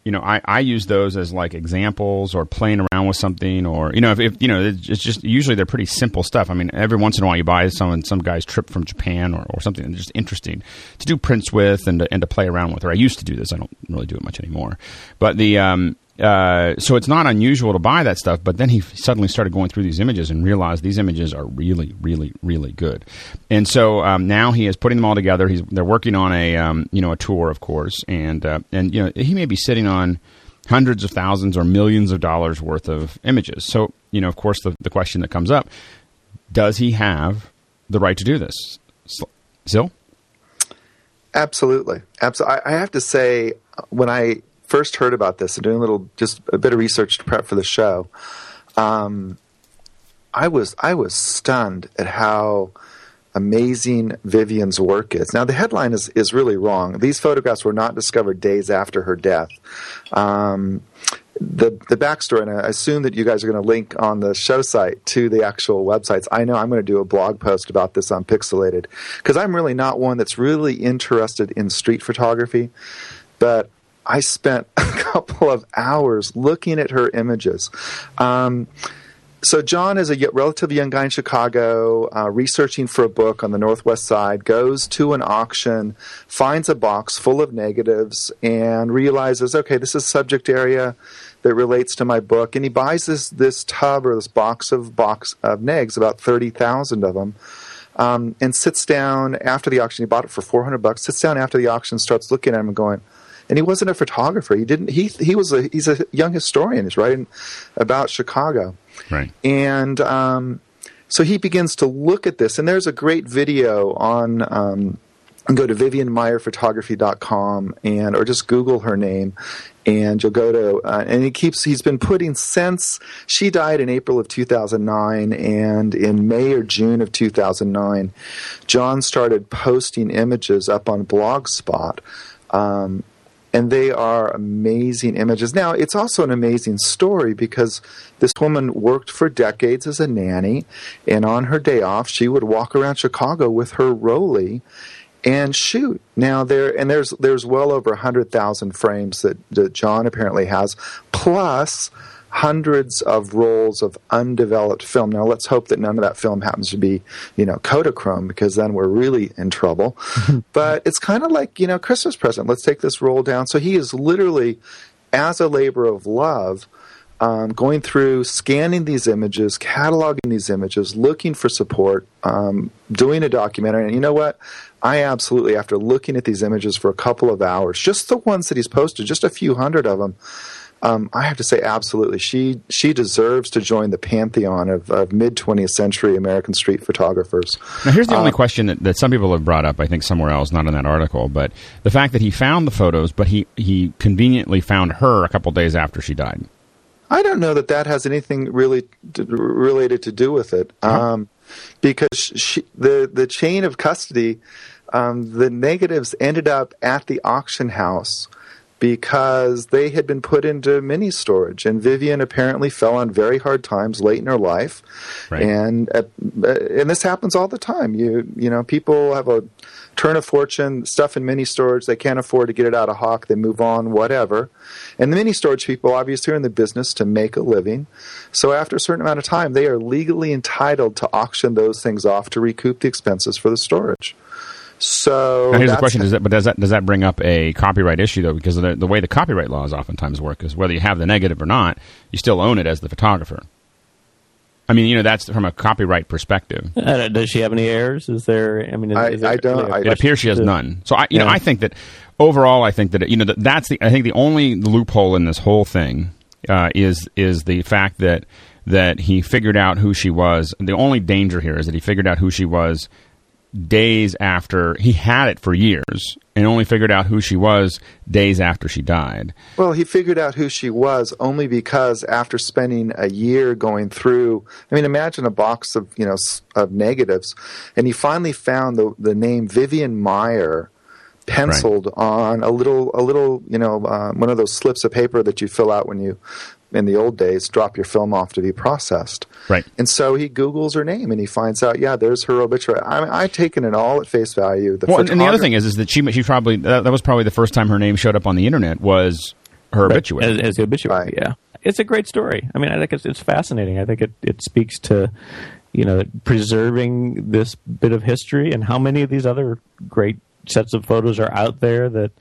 you know, I, I use those as like examples or playing around with something or, you know, if, if you know, it's just usually they're pretty simple stuff. I mean, every once in a while you buy some, some guy's trip from Japan or, or something just interesting to do prints with and to, and to play around with. Or I used to do this. I don't really do it much anymore. But the, um, uh, so it's not unusual to buy that stuff. But then he suddenly started going through these images and realized these images are really, really, really good. And so um, now he is putting them all together. He's they're working on a um, you know a tour, of course, and uh, and you know he may be sitting on hundreds of thousands or millions of dollars worth of images. So you know, of course, the the question that comes up: Does he have the right to do this? Syl? Absolutely, absolutely. I have to say, when I first heard about this and doing a little, just a bit of research to prep for the show, um, I was I was stunned at how amazing Vivian's work is. Now the headline is is really wrong. These photographs were not discovered days after her death. Um, the the backstory, and I assume that you guys are going to link on the show site to the actual websites. I know I'm going to do a blog post about this on PixSylated because I'm really not one that's really interested in street photography, but I spent a couple of hours looking at her images. Um, so John is a relatively young guy in Chicago, uh, researching for a book on the Northwest Side. Goes to an auction, finds a box full of negatives, and realizes, okay, this is subject area that relates to my book. And he buys this this tub or this box of box of negs, about thirty thousand of them. Um, and sits down after the auction. He bought it for four hundred bucks. Sits down after the auction, starts looking at them and going, and he wasn't a photographer. He didn't. He he was a he's a young historian. He's writing about Chicago. Right. And um, so he begins to look at this, and there's a great video on. Um, go to vivianmaierphotography.com and or just google her name and you'll go to uh, and he keeps he's been putting since she died in april of 2009 and in may or june of 2009 john started posting images up on blogspot um, and they are amazing images. Now, it's also an amazing story because this woman worked for decades as a nanny, and on her day off, she would walk around Chicago with her Rollei and shoot. Now there and there's there's well over hundred thousand frames that, that John apparently has, plus hundreds of rolls of undeveloped film. Now let's hope that none of that film happens to be, you know, Kodachrome because then we're really in trouble. but it's kind of like, you know, Christmas present. Let's take this roll down. So he is literally as a labor of love um, going through, scanning these images, cataloging these images, looking for support, um, doing a documentary. And you know what? I absolutely, after looking at these images for a couple of hours, just the ones that he's posted, just a few hundred of them, um, I have to say, absolutely, she she deserves to join the pantheon of, of mid 20th century American street photographers. Now, here's the uh, only question that, that some people have brought up, I think, somewhere else, not in that article, but the fact that he found the photos, but he, he conveniently found her a couple days after she died. I don't know that that has anything really to, related to do with it, um, because she, the the chain of custody, um, the negatives ended up at the auction house because they had been put into mini storage, and Vivian apparently fell on very hard times late in her life, Right. and uh, and this happens all the time. You you know people have a turn of fortune, stuff in mini storage, they can't afford to get it out of hawk, they move on, whatever. And the mini storage people obviously are in the business to make a living. So after a certain amount of time, they are legally entitled to auction those things off to recoup the expenses for the storage. So Now, here's the question: Does that, but does that does that bring up a copyright issue though? Because the, the way the copyright laws oftentimes work is whether you have the negative or not, you still own it as the photographer. I mean, you know, that's from a copyright perspective. Uh, does she have any heirs? Is there? I mean, is, I- is there I don't- really a I- It question appears she has to- none. So I, you know, I think that overall, I think that you know that that's the I think the only loophole in this whole thing uh, is is the fact that that he figured out who she was. The only danger here is that he figured out who she was days after he had it for years and only figured out who she was days after she died. Well, he figured out who she was only because after spending a year going through, I mean, imagine a box of you know of negatives, and he finally found the the name Vivian Maier penciled on a little a little you know uh, one of those slips of paper that you fill out when you in the old days drop your film off to be processed. Right. And so he Googles her name and he finds out, yeah, there's her obituary. I mean, I've taken it all at face value. The Well, and, and the other thing is, is that she she probably that, that was probably the first time her name showed up on the internet was her obituary. as, as the obituary. Right. Yeah, it's a great story. I mean, I think it's it's fascinating. I think it it speaks to you know preserving this bit of history and how many of these other great sets of photos are out there that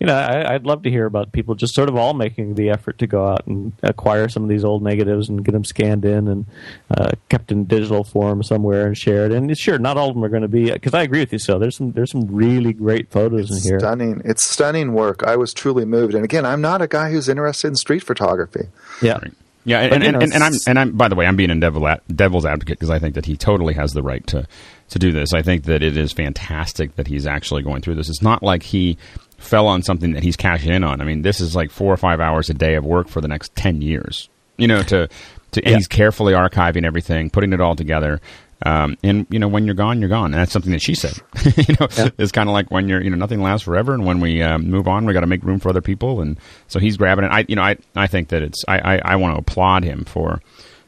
you know I, I'd love to hear about people just sort of all making the effort to go out and acquire some of these old negatives and get them scanned in and uh, kept in digital form somewhere and shared. And sure, not all of them are going to be because I agree with you. So there's some there's some really great photos in here. Stunning. It's stunning work. I was truly moved. And again, I'm not a guy who's interested in street photography. Yeah. Yeah, and, But, and, know, and, and I'm and I'm by the way, I'm being a devil devil's advocate because I think that he totally has the right to to do this. I think that it is fantastic that he's actually going through this. It's not like he fell on something that he's cashing in on. I mean, this is like four or five hours a day of work for the next ten years. You know, to to Yeah. he's carefully archiving everything, putting it all together. Um, and you know, when you're gone, you're gone. And that's something that she said. you know, it's kind of like when you're, you know, nothing lasts forever, and when we um, move on, we got to make room for other people. And so he's grabbing it. I, you know, I, I think that it's. I, I, I want to applaud him for,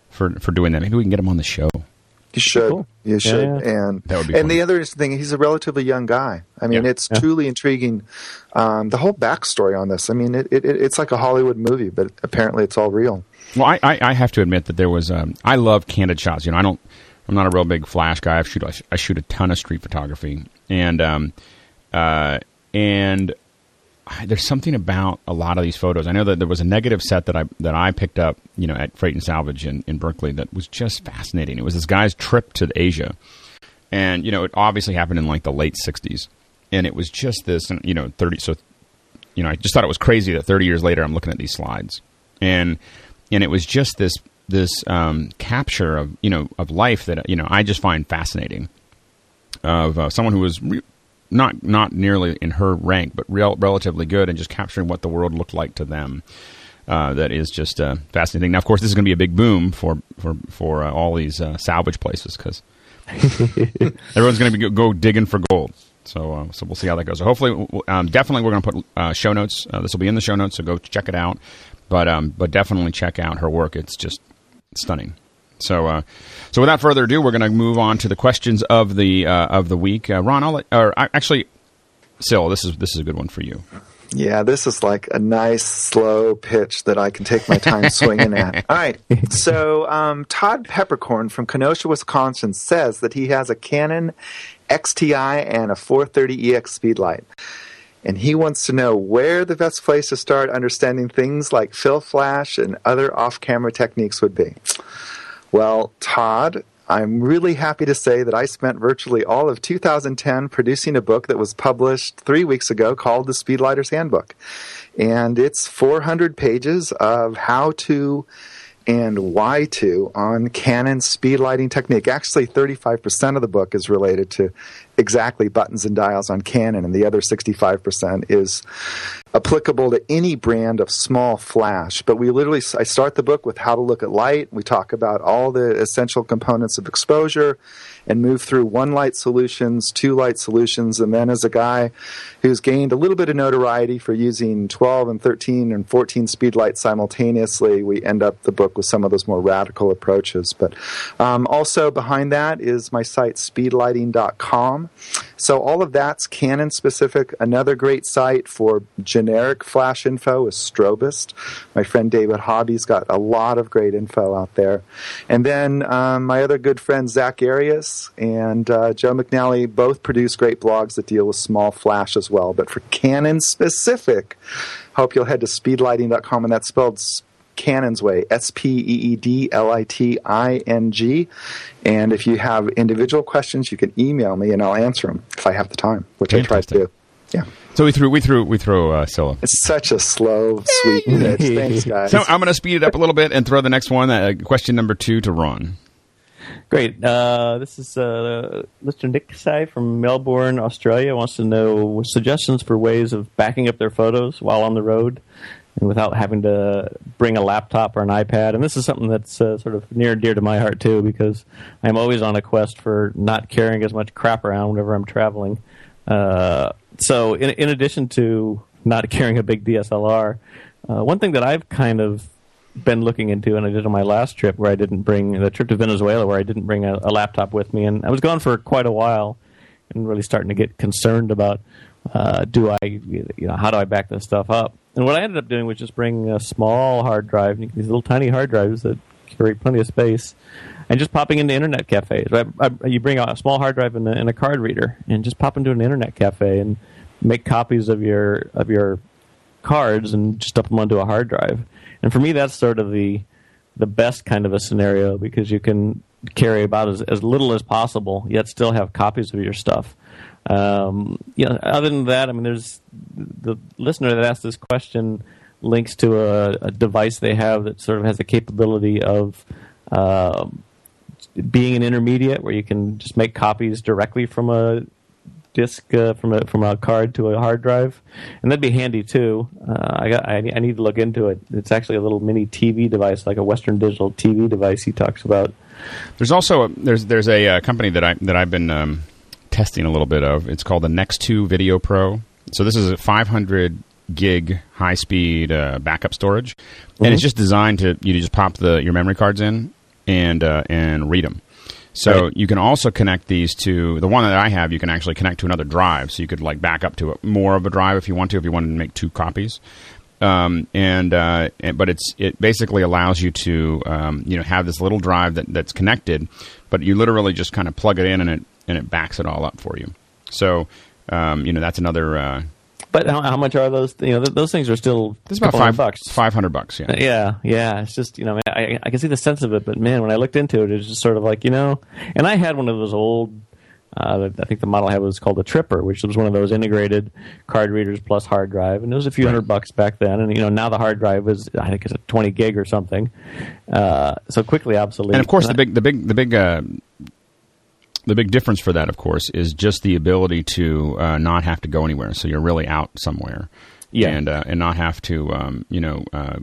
for, for doing that. Maybe we can get him on the show. You should. Cool. You should. yeah. And That would be and fun. the other thing, he's a relatively young guy. I mean, Yeah. it's truly intriguing. Um, the whole backstory on this. I mean, it, it, it's like a Hollywood movie, but apparently it's all real. Well, I, I, I have to admit that there was. Um, I love candid shots. You know, I don't. I'm not a real big flash guy. I shoot. I, shoot a ton of street photography, and um, uh, and I- there's something about a lot of these photos. I know that there was a negative set that I that I picked up, you know, at Freight and Salvage in, in Berkeley that was just fascinating. It was this guy's trip to Asia, and you know, it obviously happened in like the late '60s, and it was just this, you know, 30. So, you know, I just thought it was crazy that 30 years later I'm looking at these slides, and and it was just this this um, capture of you know of life that you know I just find fascinating of uh, someone who was re- not not nearly in her rank, but real, relatively good, and just capturing what the world looked like to them. Uh, that is just uh, fascinating. thing. Now, of course, this is going to be a big boom for for for uh, all these uh, salvage places because everyone's going to be go, go digging for gold. So, uh, so we'll see how that goes. So hopefully, um, definitely, we're going to put uh, show notes. Uh, this will be in the show notes, so go check it out. But um, but definitely check out her work. It's just stunning. So, uh, so without further ado, we're going to move on to the questions of the uh, of the week. Uh, Ron, I'll let, or uh, actually, Syl, this is this is a good one for you. Yeah, this is like a nice slow pitch that I can take my time swinging at. All right. So, um, Todd Peppercorn from Kenosha, Wisconsin says that he has a Canon XTI and a 430EX Speedlite. And he wants to know where the best place to start understanding things like fill flash and other off camera techniques would be. Well, Todd, I'm really happy to say that I spent virtually all of 2010 producing a book that was published three weeks ago called The Speedliter's Handbook. And it's 400 pages of how to and why to on Canon speed lighting technique. Actually, 35% of the book is related to exactly buttons and dials on Canon, and the other 65% is applicable to any brand of small flash. But we literally, I start the book with how to look at light. We talk about all the essential components of exposure and move through one light solutions, two light solutions, and then as a guy who's gained a little bit of notoriety for using 12 and 13 and 14 speed lights simultaneously, we end up the book with some of those more radical approaches. But um, also behind that is my site speedliting.com. So all of that's Canon specific. Another great site for generic flash info is Strobist. My friend David Hobby's got a lot of great info out there. And then um, my other good friend Zack Arias and uh, Joe McNally both produce great blogs that deal with small flash as well. But for Canon specific, hope you'll head to speedliting.com, and that's spelled Canon's Way, S P E E D L I T I N G. And if you have individual questions, you can email me and I'll answer them if I have the time, which I try to do. Yeah. So we threw we threw we throw uh, Scylla. It's such a slow, sweet pitch. Thanks, guys. So I'm going to speed it up a little bit and throw the next one, uh, question number two, to Ron. Great. Uh, this is uh, Mr. Nick Sai from Melbourne, Australia. Wants to know suggestions for ways of backing up their photos while on the road and without having to bring a laptop or an iPad. And this is something that's uh, sort of near and dear to my heart too, because I'm always on a quest for not carrying as much crap around whenever I'm traveling. Uh, so, in, in addition to not carrying a big DSLR, uh, one thing that I've kind of been looking into, and I did on my last trip where I didn't bring the trip to Venezuela, where I didn't bring a, a laptop with me, and I was gone for quite a while, and really starting to get concerned about uh, do I, you know, how do I back this stuff up? And what I ended up doing was just bring a small hard drive, these little tiny hard drives that carry plenty of space, and just popping into internet cafes. I, I, you bring a small hard drive and a, and a card reader, and just pop into an internet cafe and make copies of your of your cards and just dump them onto a hard drive. And for me, that's sort of the the best kind of a scenario because you can carry about as, as little as possible, yet still have copies of your stuff. Um, you know, other than that, I mean, there's the listener that asked this question links to a, a device they have that sort of has the capability of um, being an intermediate where you can just make copies directly from a disk uh, from a from a card to a hard drive, and that'd be handy too. Uh, I got I, I need to look into it. It's actually a little mini TV device, like a Western Digital TV device. He talks about. There's also a, there's there's a uh, company that I that I've been um, testing a little bit of. It's called the Nexto Video Pro. So this is a 500 gig high speed uh, backup storage, mm-hmm. and it's just designed to you just pop the your memory cards in and uh, and read them. So right. you can also connect these to the one that I have. You can actually connect to another drive, so you could like back up to a, more of a drive if you want to. If you wanted to make two copies, um, and, uh, and, but it's it basically allows you to um, you know have this little drive that, that's connected, but you literally just kind of plug it in and it and it backs it all up for you. So um, you know that's another uh, but how, how, much are those? You know, th- those things are still. It's about five bucks. Five hundred bucks. Yeah. Yeah, yeah. It's just you know, I, I can see the sense of it, but man, when I looked into it, it was just sort of like you know, and I had one of those old. Uh, I think the model I had was called a Tripper, which was one of those integrated card readers plus hard drive, and it was a few right. hundred bucks back then. And you know, now the hard drive is I think it's a twenty gig or something, uh, so quickly obsolete. And of course, and the I, big, the big, the big uh, the big difference for that, of course, is just the ability to uh, not have to go anywhere. So you're really out somewhere, yeah, and uh, and not have to, um, you know, uh,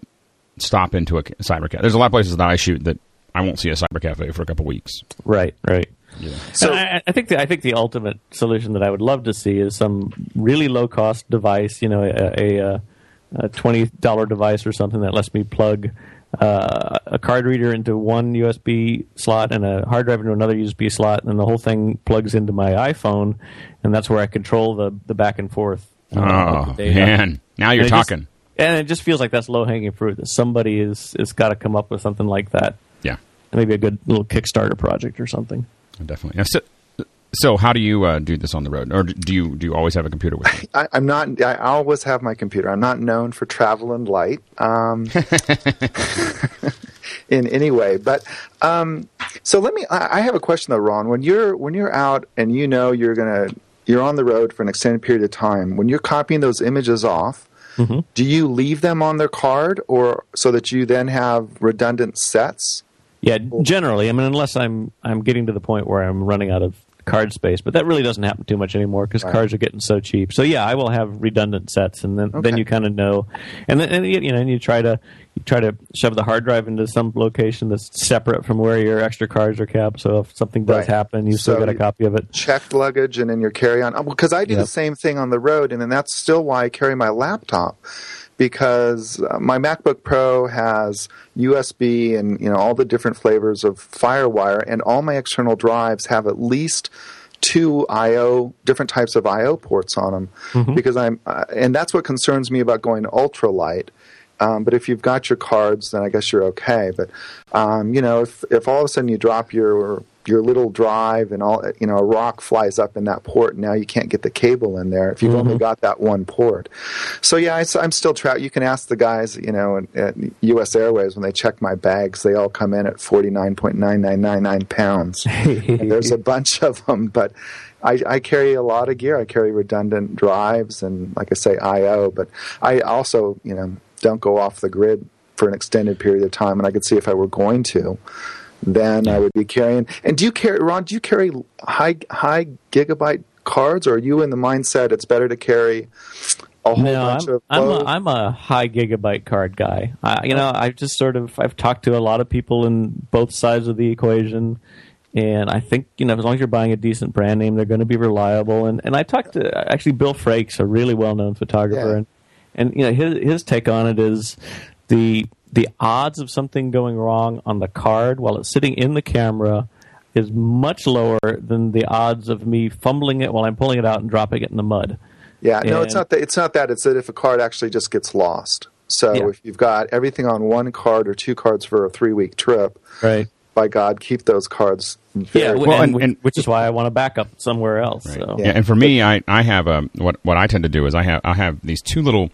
stop into a cyber cafe. There's a lot of places that I shoot that I won't see a cyber cafe for a couple weeks. Right, right. Yeah. So I, I, think the, I think the ultimate solution that I would love to see is some really low cost device, you know, a, a, a twenty dollar device or something that lets me plug uh, a card reader into one USB slot and a hard drive into another USB slot, and the whole thing plugs into my iPhone, and that's where I control the the back and forth. Uh, oh man, now you're and talking. Just, and it just feels like that's low hanging fruit. That somebody is is got to come up with something like that. Yeah, maybe a good little Kickstarter project or something. Definitely. Now, so, so, how do you uh, do this on the road, or do you do you always have a computer with you? I, am not. I always have my computer. I'm not known for traveling light um, in any way. But um, so let me. I, I have a question though, Ron. When you're when you're out and you know you're gonna you're on the road for an extended period of time, when you're copying those images off, mm-hmm. do you leave them on their card, or so that you then have redundant sets? Yeah, generally. I mean, unless I'm I'm getting to the point where I'm running out of card space, but that really doesn't happen too much anymore because right. cards are getting so cheap. So yeah, I will have redundant sets, and then okay. then you kind of know, and then and, you know, and you try to you try to shove the hard drive into some location that's separate from where your extra cards are kept. So if something does right. happen, you still get a copy of it. Checked luggage and in your carry on. Because oh, I do yep. the same thing on the road, and then that's still why I carry my laptop because uh, my MacBook Pro has USB and you know all the different flavors of FireWire, and all my external drives have at least two I/O different types of I/O ports on them mm-hmm. because I'm uh, and that's what concerns me about going ultralight. Um, but if you've got your cards, then I guess you're okay. But um, you know, if if all of a sudden you drop your your little drive and all you know a rock flies up in that port and now you can't get the cable in there if you've mm-hmm. only got that one port. So yeah I, am still trapped you can ask the guys you know at us airways when they check my bags they all come in at 49.9999 pounds. There's a bunch of them but I, I, carry a lot of gear. I carry redundant drives and like i say io but i also you know don't go off the grid for an extended period of time and i could see if i were going to then I would be carrying. And do you carry, Ron? Do you carry high high gigabyte cards, or are you in the mindset it's better to carry a whole no, bunch I'm, of? I'm a, I'm a high gigabyte card guy. I, you know, I've just sort of I've talked to a lot of people in both sides of the equation. And I think you know, as long as you're buying a decent brand name, they're going to be reliable. And and I talked to actually Bill Frakes, a really well known photographer, yeah. and and you know his his take on it is the the odds of something going wrong on the card while it's sitting in the camera is much lower than the odds of me fumbling it while I'm pulling it out and dropping it in the mud. Yeah, and no, it's not that. It's not that. It's that if a card actually just gets lost. So yeah. if you've got everything on one card or two cards for a three week trip, right? By God, keep those cards. yeah, well, and, and, which is why I want to back up somewhere else. Right. So. Yeah. yeah. and for me, I I have a what what I tend to do is I have I have these two little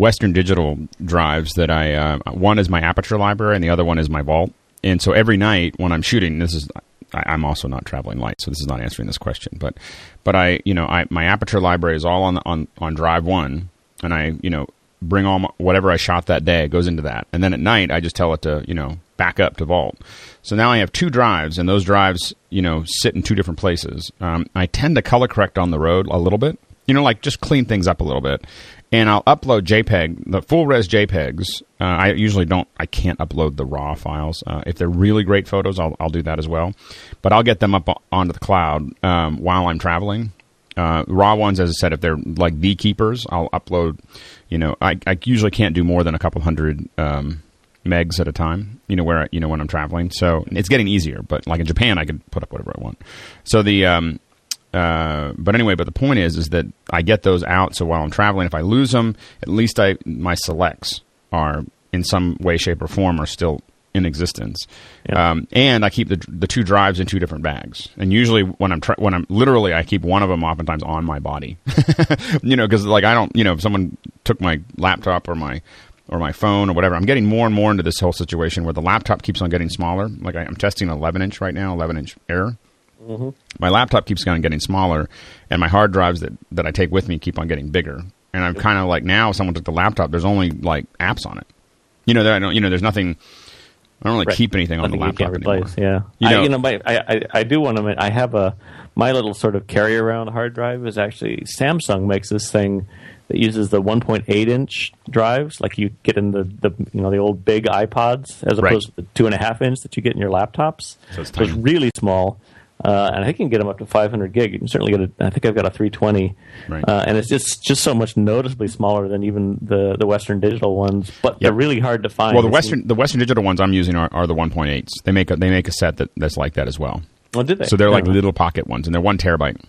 Western Digital drives that I uh, one is my Aperture library and the other one is my Vault. And so every night when I'm shooting, this is I, am also not traveling light, so this is not answering this question. But but I you know I my Aperture library is all on on on drive one, and I you know bring all my, whatever I shot that day goes into that, and then at night I just tell it to you know back up to Vault. So now I have two drives, and those drives, you know, sit in two different places. Um, I tend to color correct on the road a little bit, you know, like just clean things up a little bit. And I'll upload JPEG, the full res JPEGs. Uh, I usually don't, I can't upload the raw files. Uh, if they're really great photos, I'll, I'll do that as well. But I'll get them up onto the cloud um, while I'm traveling. Uh, raw ones, as I said, if they're like beekeepers, I'll upload. You know, I, I usually can't do more than a couple hundred um, megs at a time. You know where you know when I'm traveling, so it's getting easier. But like in Japan, I can put up whatever I want. So the um, uh, but anyway, but the point is, is that I get those out. So while I'm traveling, if I lose them, at least I my selects are in some way, shape, or form are still in existence. Yeah. Um, and I keep the the two drives in two different bags. And usually when I'm tra- when I'm literally I keep one of them oftentimes on my body. you know, because like I don't you know if someone took my laptop or my or my phone or whatever. I'm getting more and more into this whole situation where the laptop keeps on getting smaller. Like I, I'm testing 11 inch right now, 11 inch Air. Mm-hmm. My laptop keeps on getting smaller, and my hard drives that, that I take with me keep on getting bigger. And I'm kind of like now, if someone took the laptop, there's only like apps on it. You know, there I don't. You know, there's nothing. I don't really Right. keep anything on the Nothing laptop can't anymore. Yeah, You know- I, you know, my, I, I, I do want to. I have a my little sort of carry around hard drive is actually Samsung makes this thing that uses the 1.8 inch drives, like you get in the, the you know the old big iPods, as Right. opposed to the two and a half inch that you get in your laptops. So it's So it's really small. Uh, and I think you can get them up to 500 gig. You can certainly get a. I think I've got a 320, Right. uh, and it's just just so much noticeably smaller than even the the Western Digital ones. But they're really hard to find. Well, the Western the Western Digital ones I'm using are, are the 1.8s. They make a they make a set that, that's like that as well. Oh, did they? So they're like little pocket ones, and they're one terabyte.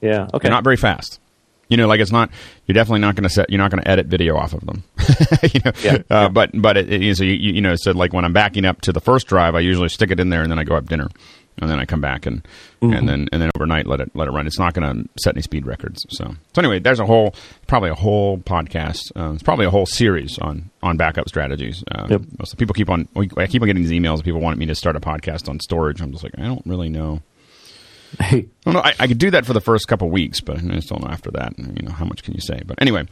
Yeah. Okay. They're not very fast. You know, like it's not. You're definitely not going to set. You're not going to edit video off of them. you know, Yeah, uh, yeah. but but it, it, so you, you know, so like when I'm backing up to the first drive, I usually stick it in there, and then I go have dinner, and then I come back and Mm-hmm. and then and then overnight let it let it run. It's not going to set any speed records. So so anyway, there's a whole probably a whole podcast. Uh, it's probably a whole series on on backup strategies. Uh, Yep. So people keep on. we- I keep on getting these emails. People want me to start a podcast on storage. I'm just like I don't really know. I don't know. I, I could do that for the first couple weeks, but I just don't know after that. You know, how much can you say? But anyway,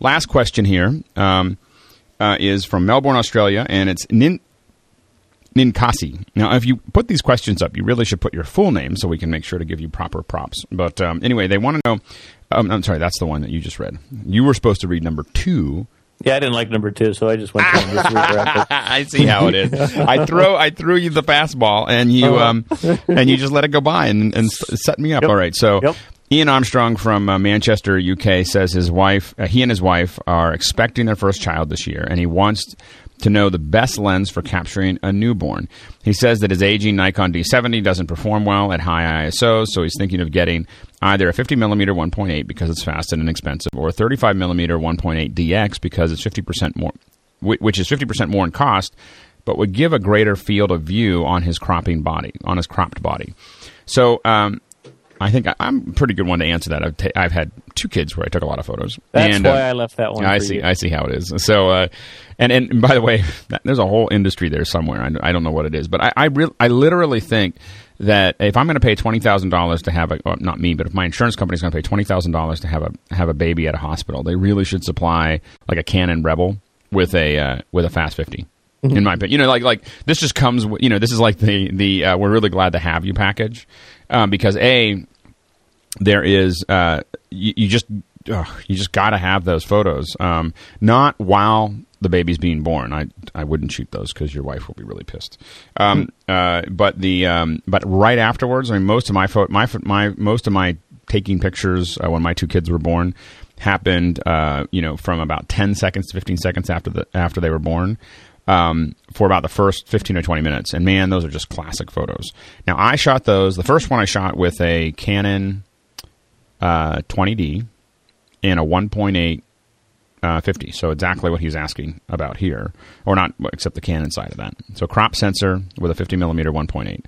last question here um, uh, is from Melbourne, Australia, and it's Nin. Ninkasi. Now, if you put these questions up, you really should put your full name so we can make sure to give you proper props. But um, anyway, they want to know. Um, I'm sorry, that's the one that you just read. You were supposed to read number two. Yeah, I didn't like number two, so I just went down this route. I see how it is. I throw I threw you the fastball, and you um and you just let it go by and and set me up. Yep. All right, so. Yep. Ian Armstrong from uh, Manchester, UK, says his wife, uh, he and his wife are expecting their first child this year, and he wants to know the best lens for capturing a newborn. He says that his aging Nikon D70 doesn't perform well at high ISO, so he's thinking of getting either a 50 millimeter 1.8 because it's fast and inexpensive, or a 35 millimeter 1.8 DX because it's 50% more, which is 50% more in cost, but would give a greater field of view on his cropping body, on his cropped body. So, um, I think I, I'm a pretty good one to answer that. I've, ta- I've had two kids where I took a lot of photos. That's and, why uh, I left that one. I see. you. I see how it is. So, uh, and and by the way, that, there's a whole industry there somewhere. I, I don't know what it is, but I I, real I literally think that if I'm going to pay twenty thousand dollars to have a well, not me, but if my insurance company is going to pay twenty thousand dollars to have a have a baby at a hospital, they really should supply like a Canon Rebel with a uh, with a Fast 50 Mm-hmm. In my opinion, you know, like like this just comes. You know, this is like the the uh, we're really glad to have you package um, because a there is uh, you, you just ugh, you just got to have those photos. Um, not while the baby's being born. I I wouldn't shoot those because your wife will be really pissed. Um, uh, but the um, but right afterwards, I mean, most of my pho- my my most of my taking pictures uh, when my two kids were born happened. Uh, you know, from about ten seconds to fifteen seconds after the after they were born. Um, for about the first 15 or 20 minutes. And man, those are just classic photos. Now, I shot those. The first one I shot with a Canon uh, 20D and a 1.8 uh, 50. So exactly what he's asking about here, or not, except the Canon side of that. So crop sensor with a 50 millimeter 1.8.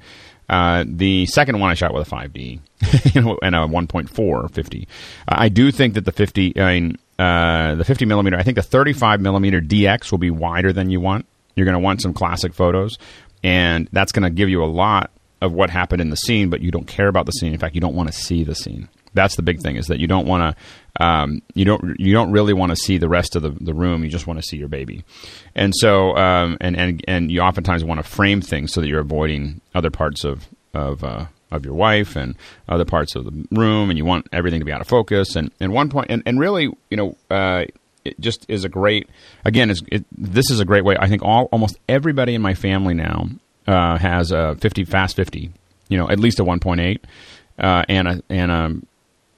Uh, the second one I shot with a 5D you know, and a 1.4 50. Uh, I do think that the 50, I mean, uh, the 50 millimeter, I think the 35 millimeter DX will be wider than you want. You're going to want some classic photos, and that's going to give you a lot of what happened in the scene, but you don't care about the scene. In fact, you don't want to see the scene. That's the big thing is that you don't want um, you don't you don't really want to see the rest of the, the room. You just want to see your baby, and so um, and and and you oftentimes want to frame things so that you're avoiding other parts of of uh, of your wife and other parts of the room, and you want everything to be out of focus. And and one point, and, and really, you know, uh, it just is a great. Again, it, this is a great way. I think all almost everybody in my family now uh, has a 50 fast 50. You know, at least a 1.8 uh, and a and a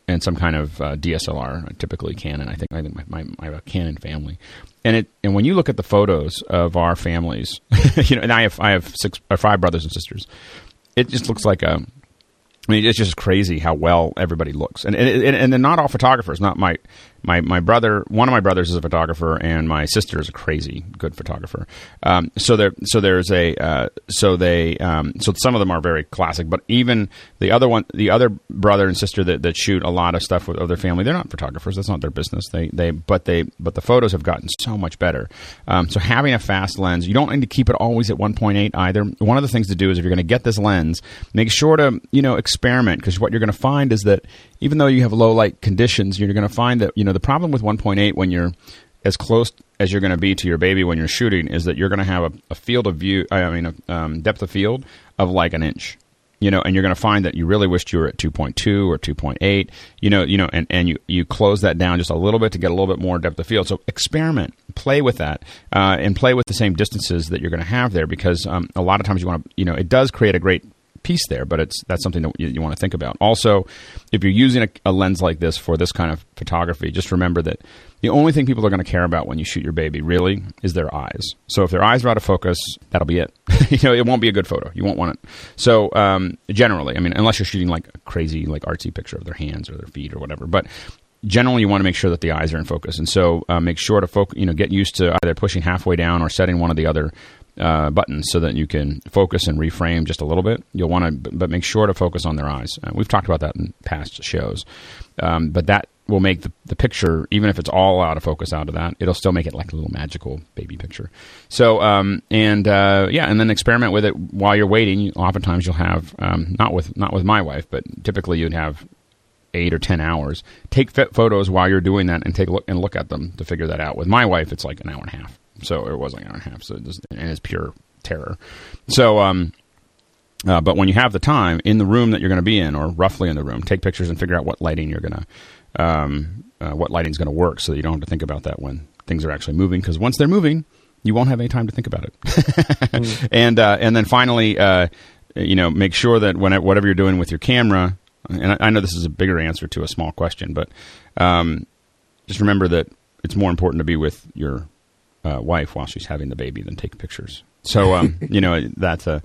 and some kind of uh, DSLR, typically Canon. I think I think my, my, I have a Canon family, and it and when you look at the photos of our families, you know, and I have I have six or five brothers and sisters, it just looks like a I mean, it's just crazy how well everybody looks, and and, and they're not all photographers. Not my my my brother. One of my brothers is a photographer, and my sister is a crazy good photographer. Um, so there, so there's a uh, so they um, so some of them are very classic, but even the other one, the other brother and sister that, that shoot a lot of stuff with other family, they're not photographers. That's not their business. They they but they but the photos have gotten so much better. Um, so having a fast lens, you don't need to keep it always at 1.8 either. One of the things to do is if you're going to get this lens, make sure to you know experiment because what you're going to find is that even though you have low light conditions, you're going to find that you know the problem with 1.8 when you're as close as you're going to be to your baby when you're shooting is that you're going to have a, a, field of view. I mean, a um, depth of field of like an inch. You know, and you're going to find that you really wished you were at 2.2 or 2.8. You know, you know, and, and you you close that down just a little bit to get a little bit more depth of field. So experiment, play with that, uh, and play with the same distances that you're going to have there because um, a lot of times you want to, you know, it does create a great piece there, but it's that's something that you, you want to think about. Also, if you're using a, a, lens like this for this kind of photography, just remember that the only thing people are going to care about when you shoot your baby really is their eyes. So if their eyes are out of focus, that'll be it. you know, it won't be a good photo. You won't want it. So um, generally, I mean, unless you're shooting like a crazy, like artsy picture of their hands or their feet or whatever, but generally you want to make sure that the eyes are in focus and so uh, make sure to focus you know get used to either pushing halfway down or setting one of the other uh, buttons so that you can focus and reframe just a little bit. You'll want to, but make sure to focus on their eyes. Uh, we've talked about that in past shows, um, but that will make the, the picture, even if it's all out of focus out of that, it'll still make it like a little magical baby picture. So, um, and uh, yeah, and then experiment with it while you're waiting. Oftentimes, you'll have um, not with not with my wife, but typically you'd have eight or ten hours. Take photos while you're doing that and take a look and look at them to figure that out. With my wife, it's like an hour and a half. So it was like an hour and a half. So it and it's pure terror. So, um, uh, but when you have the time in the room that you're going to be in, or roughly in the room, take pictures and figure out what lighting you're going to, um, uh, what lighting is going to work, so that you don't have to think about that when things are actually moving. Because once they're moving, you won't have any time to think about it. mm. And uh, and then finally, uh, you know, make sure that when whatever you're doing with your camera, and I, I, know this is a bigger answer to a small question, but um, just remember that it's more important to be with your uh, wife while she's having the baby than take pictures. So um, you know that's a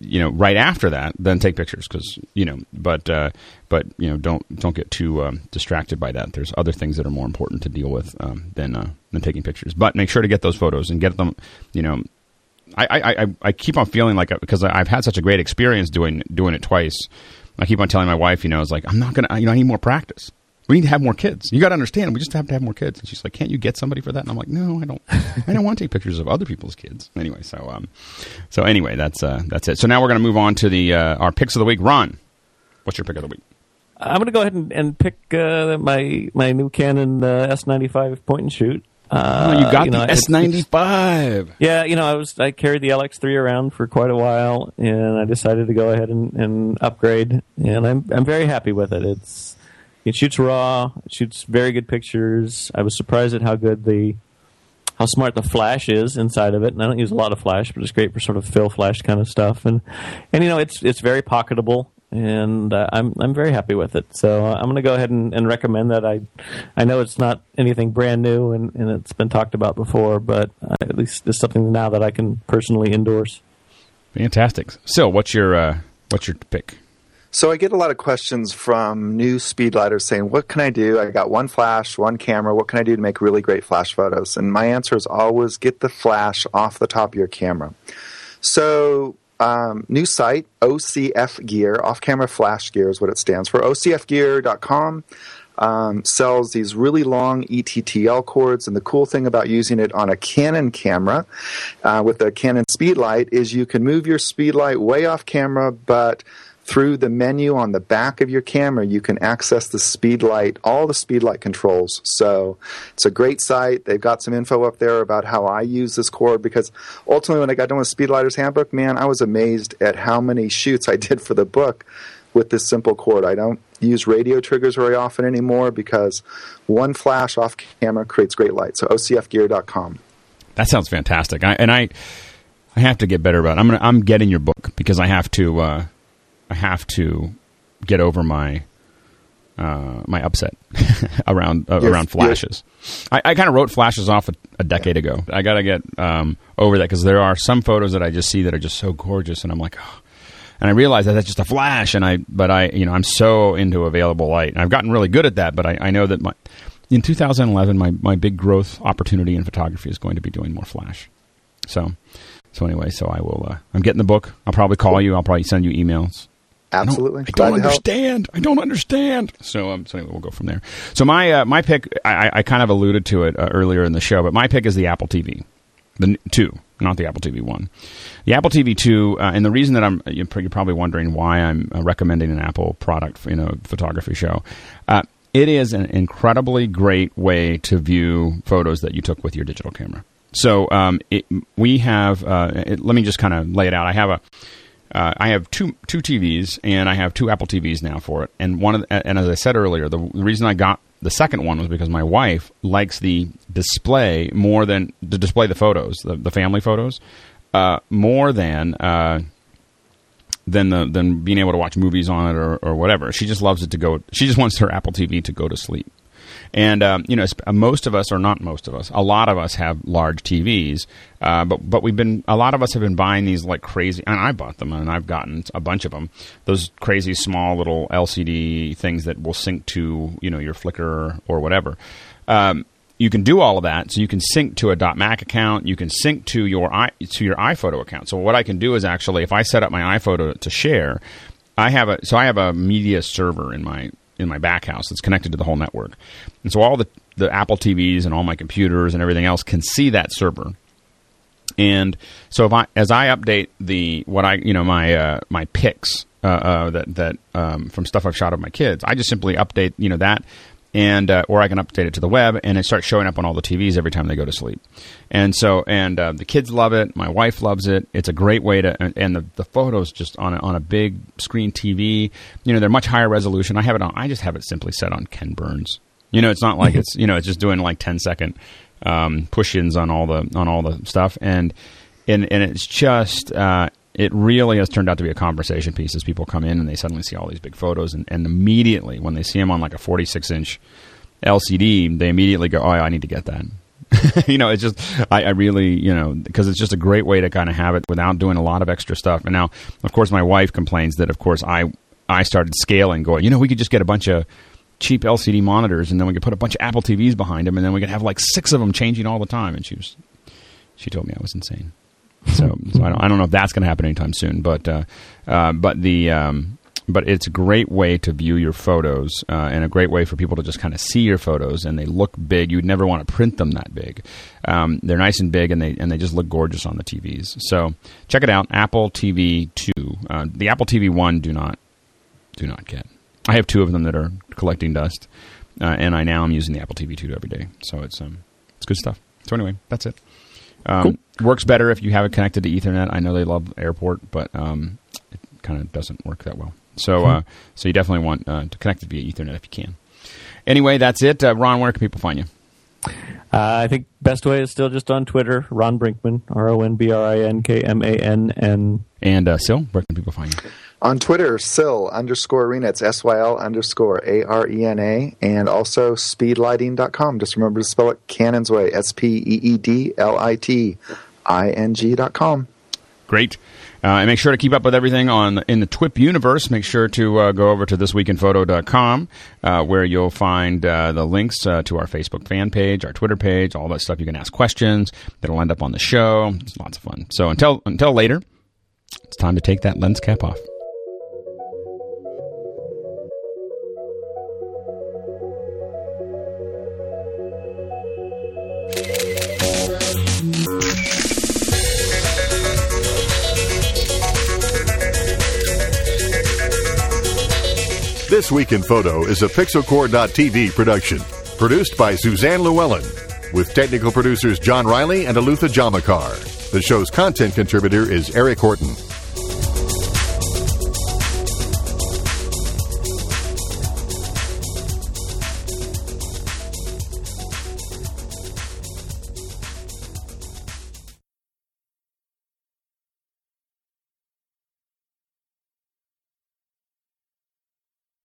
you know right after that then take pictures because you know but uh, but you know don't don't get too um, distracted by that. There's other things that are more important to deal with um, than uh, than taking pictures. But make sure to get those photos and get them you know I, I, I, I keep on feeling like because I've had such a great experience doing doing it twice. I keep on telling my wife you know it's like I'm not gonna you know I need more practice we need to have more kids. You got to understand, we just have to have more kids. And she's like, can't you get somebody for that? And I'm like, no, I don't. I don't want to take pictures of other people's kids. Anyway, so um, so anyway, that's uh, that's it. So now we're going to move on to the uh, our picks of the week. Ron, what's your pick of the week? I'm going to go ahead and, and pick uh, my my new Canon uh, S95 point and shoot. Uh, oh, you got you know, the S95. Yeah, you know, I was I carried the LX3 around for quite a while, and I decided to go ahead and, and upgrade, and I'm I'm very happy with it. It's it shoots raw. It shoots very good pictures. I was surprised at how good the how smart the flash is inside of it. And I don't use a lot of flash, but it's great for sort of fill flash kind of stuff. And and you know it's it's very pocketable, and uh, I'm I'm very happy with it. So uh, I'm going to go ahead and, and, recommend that. I I know it's not anything brand new, and, and it's been talked about before, but uh, at least it's something now that I can personally endorse. Fantastic. So what's your uh, what's your pick? So I get a lot of questions from new speedlighters saying, "What can I do? I got one flash, one camera. What can I do to make really great flash photos?" And my answer is always get the flash off the top of your camera. So um, new site OCF Gear, Off Camera Flash Gear is what it stands for. OCFgear.com. Um, sells these really long ETTL cords. And the cool thing about using it on a Canon camera uh, with a Canon speedlight is you can move your speedlight way off camera, but through the menu on the back of your camera, you can access the speed light, all the speed light controls. So it's a great site. They've got some info up there about how I use this cord because ultimately, when I got done with Speedliter's Handbook, man, I was amazed at how many shoots I did for the book with this simple cord. I don't use radio triggers very often anymore because one flash off camera creates great light. So OCFgear.com. That sounds fantastic. I, and I, I have to get better about. It. I'm gonna, I'm getting your book because I have to. Uh, I have to get over my uh, my upset around uh, around flashes. I, I kind of wrote flashes off a, a decade ago. I got to get um, over that because there are some photos that I just see that are just so gorgeous, and I'm like, oh. and I realize that that's just a flash. And I, but I, you know, I'm so into available light, and I've gotten really good at that. But I, I know that my in 2011, my my big growth opportunity in photography is going to be doing more flash. So, so anyway, so I will. Uh, I'm getting the book. I'll probably call you. I'll probably send you emails. Absolutely. I don't, I don't understand. I don't understand. So, um, so anyway, we'll go from there. So my uh, my pick, I, I kind of alluded to it uh, earlier in the show, but my pick is the Apple TV, the two, not the Apple TV one. The Apple TV two, uh, and the reason that I'm you're probably wondering why I'm uh, recommending an Apple product in a photography show. Uh, it is an incredibly great way to view photos that you took with your digital camera. So um, it, we have. Uh, it, let me just kind of lay it out. I have a uh, I have two two TVs and I have two Apple TVs now for it. And one of the, and as I said earlier, the, the, reason I got the second one was because my wife likes the display more than to display the photos, the, the family photos, uh, more than uh, than the than being able to watch movies on it or, or whatever. She just loves it to go. She just wants her Apple TV to go to sleep. And um, you know, uh, most of us, or not most of us, a lot of us have large TVs. Uh, but but we've been a lot of us have been buying these like crazy, and I bought them, and I've gotten a bunch of them. Those crazy small little LCD things that will sync to you know your Flickr or whatever. Um, you can do all of that. So you can sync to a .Mac account. You can sync to your i to your iPhoto account. So what I can do is actually, if I set up my iPhoto to share, I have a so I have a media server in my in my back house that's connected to the whole network. And so all the, the Apple TVs and all my computers and everything else can see that server. And so if I, as I update the what I you know my uh, my pics uh, uh, that that um, from stuff I've shot of my kids, I just simply update you know that and uh, or I can update it to the web, and it starts showing up on all the TVs every time they go to sleep. And so, and uh, the kids love it. My wife loves it. It's a great way to, and, and the, the photos just on a, on a big screen TV. You know, they're much higher resolution. I have it on. I just have it simply set on Ken Burns. You know, it's not like it's you know it's just doing like 10 second um, push-ins on all the on all the stuff, and and and it's just. Uh, it really has turned out to be a conversation piece as people come in and they suddenly see all these big photos and, and immediately when they see them on like a 46 inch LCD, they immediately go, "Oh, I need to get that." you know, it's just I, I really, you know, because it's just a great way to kind of have it without doing a lot of extra stuff. And now, of course, my wife complains that, of course, I I started scaling, going, you know, we could just get a bunch of cheap LCD monitors, and then we could put a bunch of Apple TVs behind them, and then we could have like six of them changing all the time. And she was, she told me I was insane. So, so I, don't, I don't know if that's going to happen anytime soon, but uh, uh, but the um, but it's a great way to view your photos uh, and a great way for people to just kind of see your photos and they look big. You'd never want to print them that big. Um, they're nice and big and they and they just look gorgeous on the TVs. So check it out, Apple TV two. Uh, the Apple TV one do not do not get. I have two of them that are collecting dust, uh, and I now am using the Apple TV two every day. So it's um it's good stuff. So anyway, that's it. Um, cool. Works better if you have it connected to Ethernet. I know they love Airport, but um, it kind of doesn't work that well. So, uh, so you definitely want uh, to connect it via Ethernet if you can. Anyway, that's it. Uh, Ron, where can people find you? Uh, I think best way is still just on Twitter, Ron Brinkmann, R O N B R I N K M A N N. And uh, Syl, where can people find you? On Twitter, Syl underscore arena. It's S Y L underscore A R E N A. And also speedliting.com. Just remember to spell it Canon's Way. S P E E D L I T I N G.com. Great. Uh, and make sure to keep up with everything on in the TWIP universe. Make sure to uh, go over to thisweekinphoto.com uh, where you'll find uh, the links uh, to our Facebook fan page, our Twitter page, all that stuff. You can ask questions that'll end up on the show. It's lots of fun. So until until later, it's time to take that lens cap off. This Week in Photo is a PixelCorps.tv production. Produced by Suzanne Llewellyn. With technical producers John Riley and Alutha Jamakar. The show's content contributor is Eric Horton.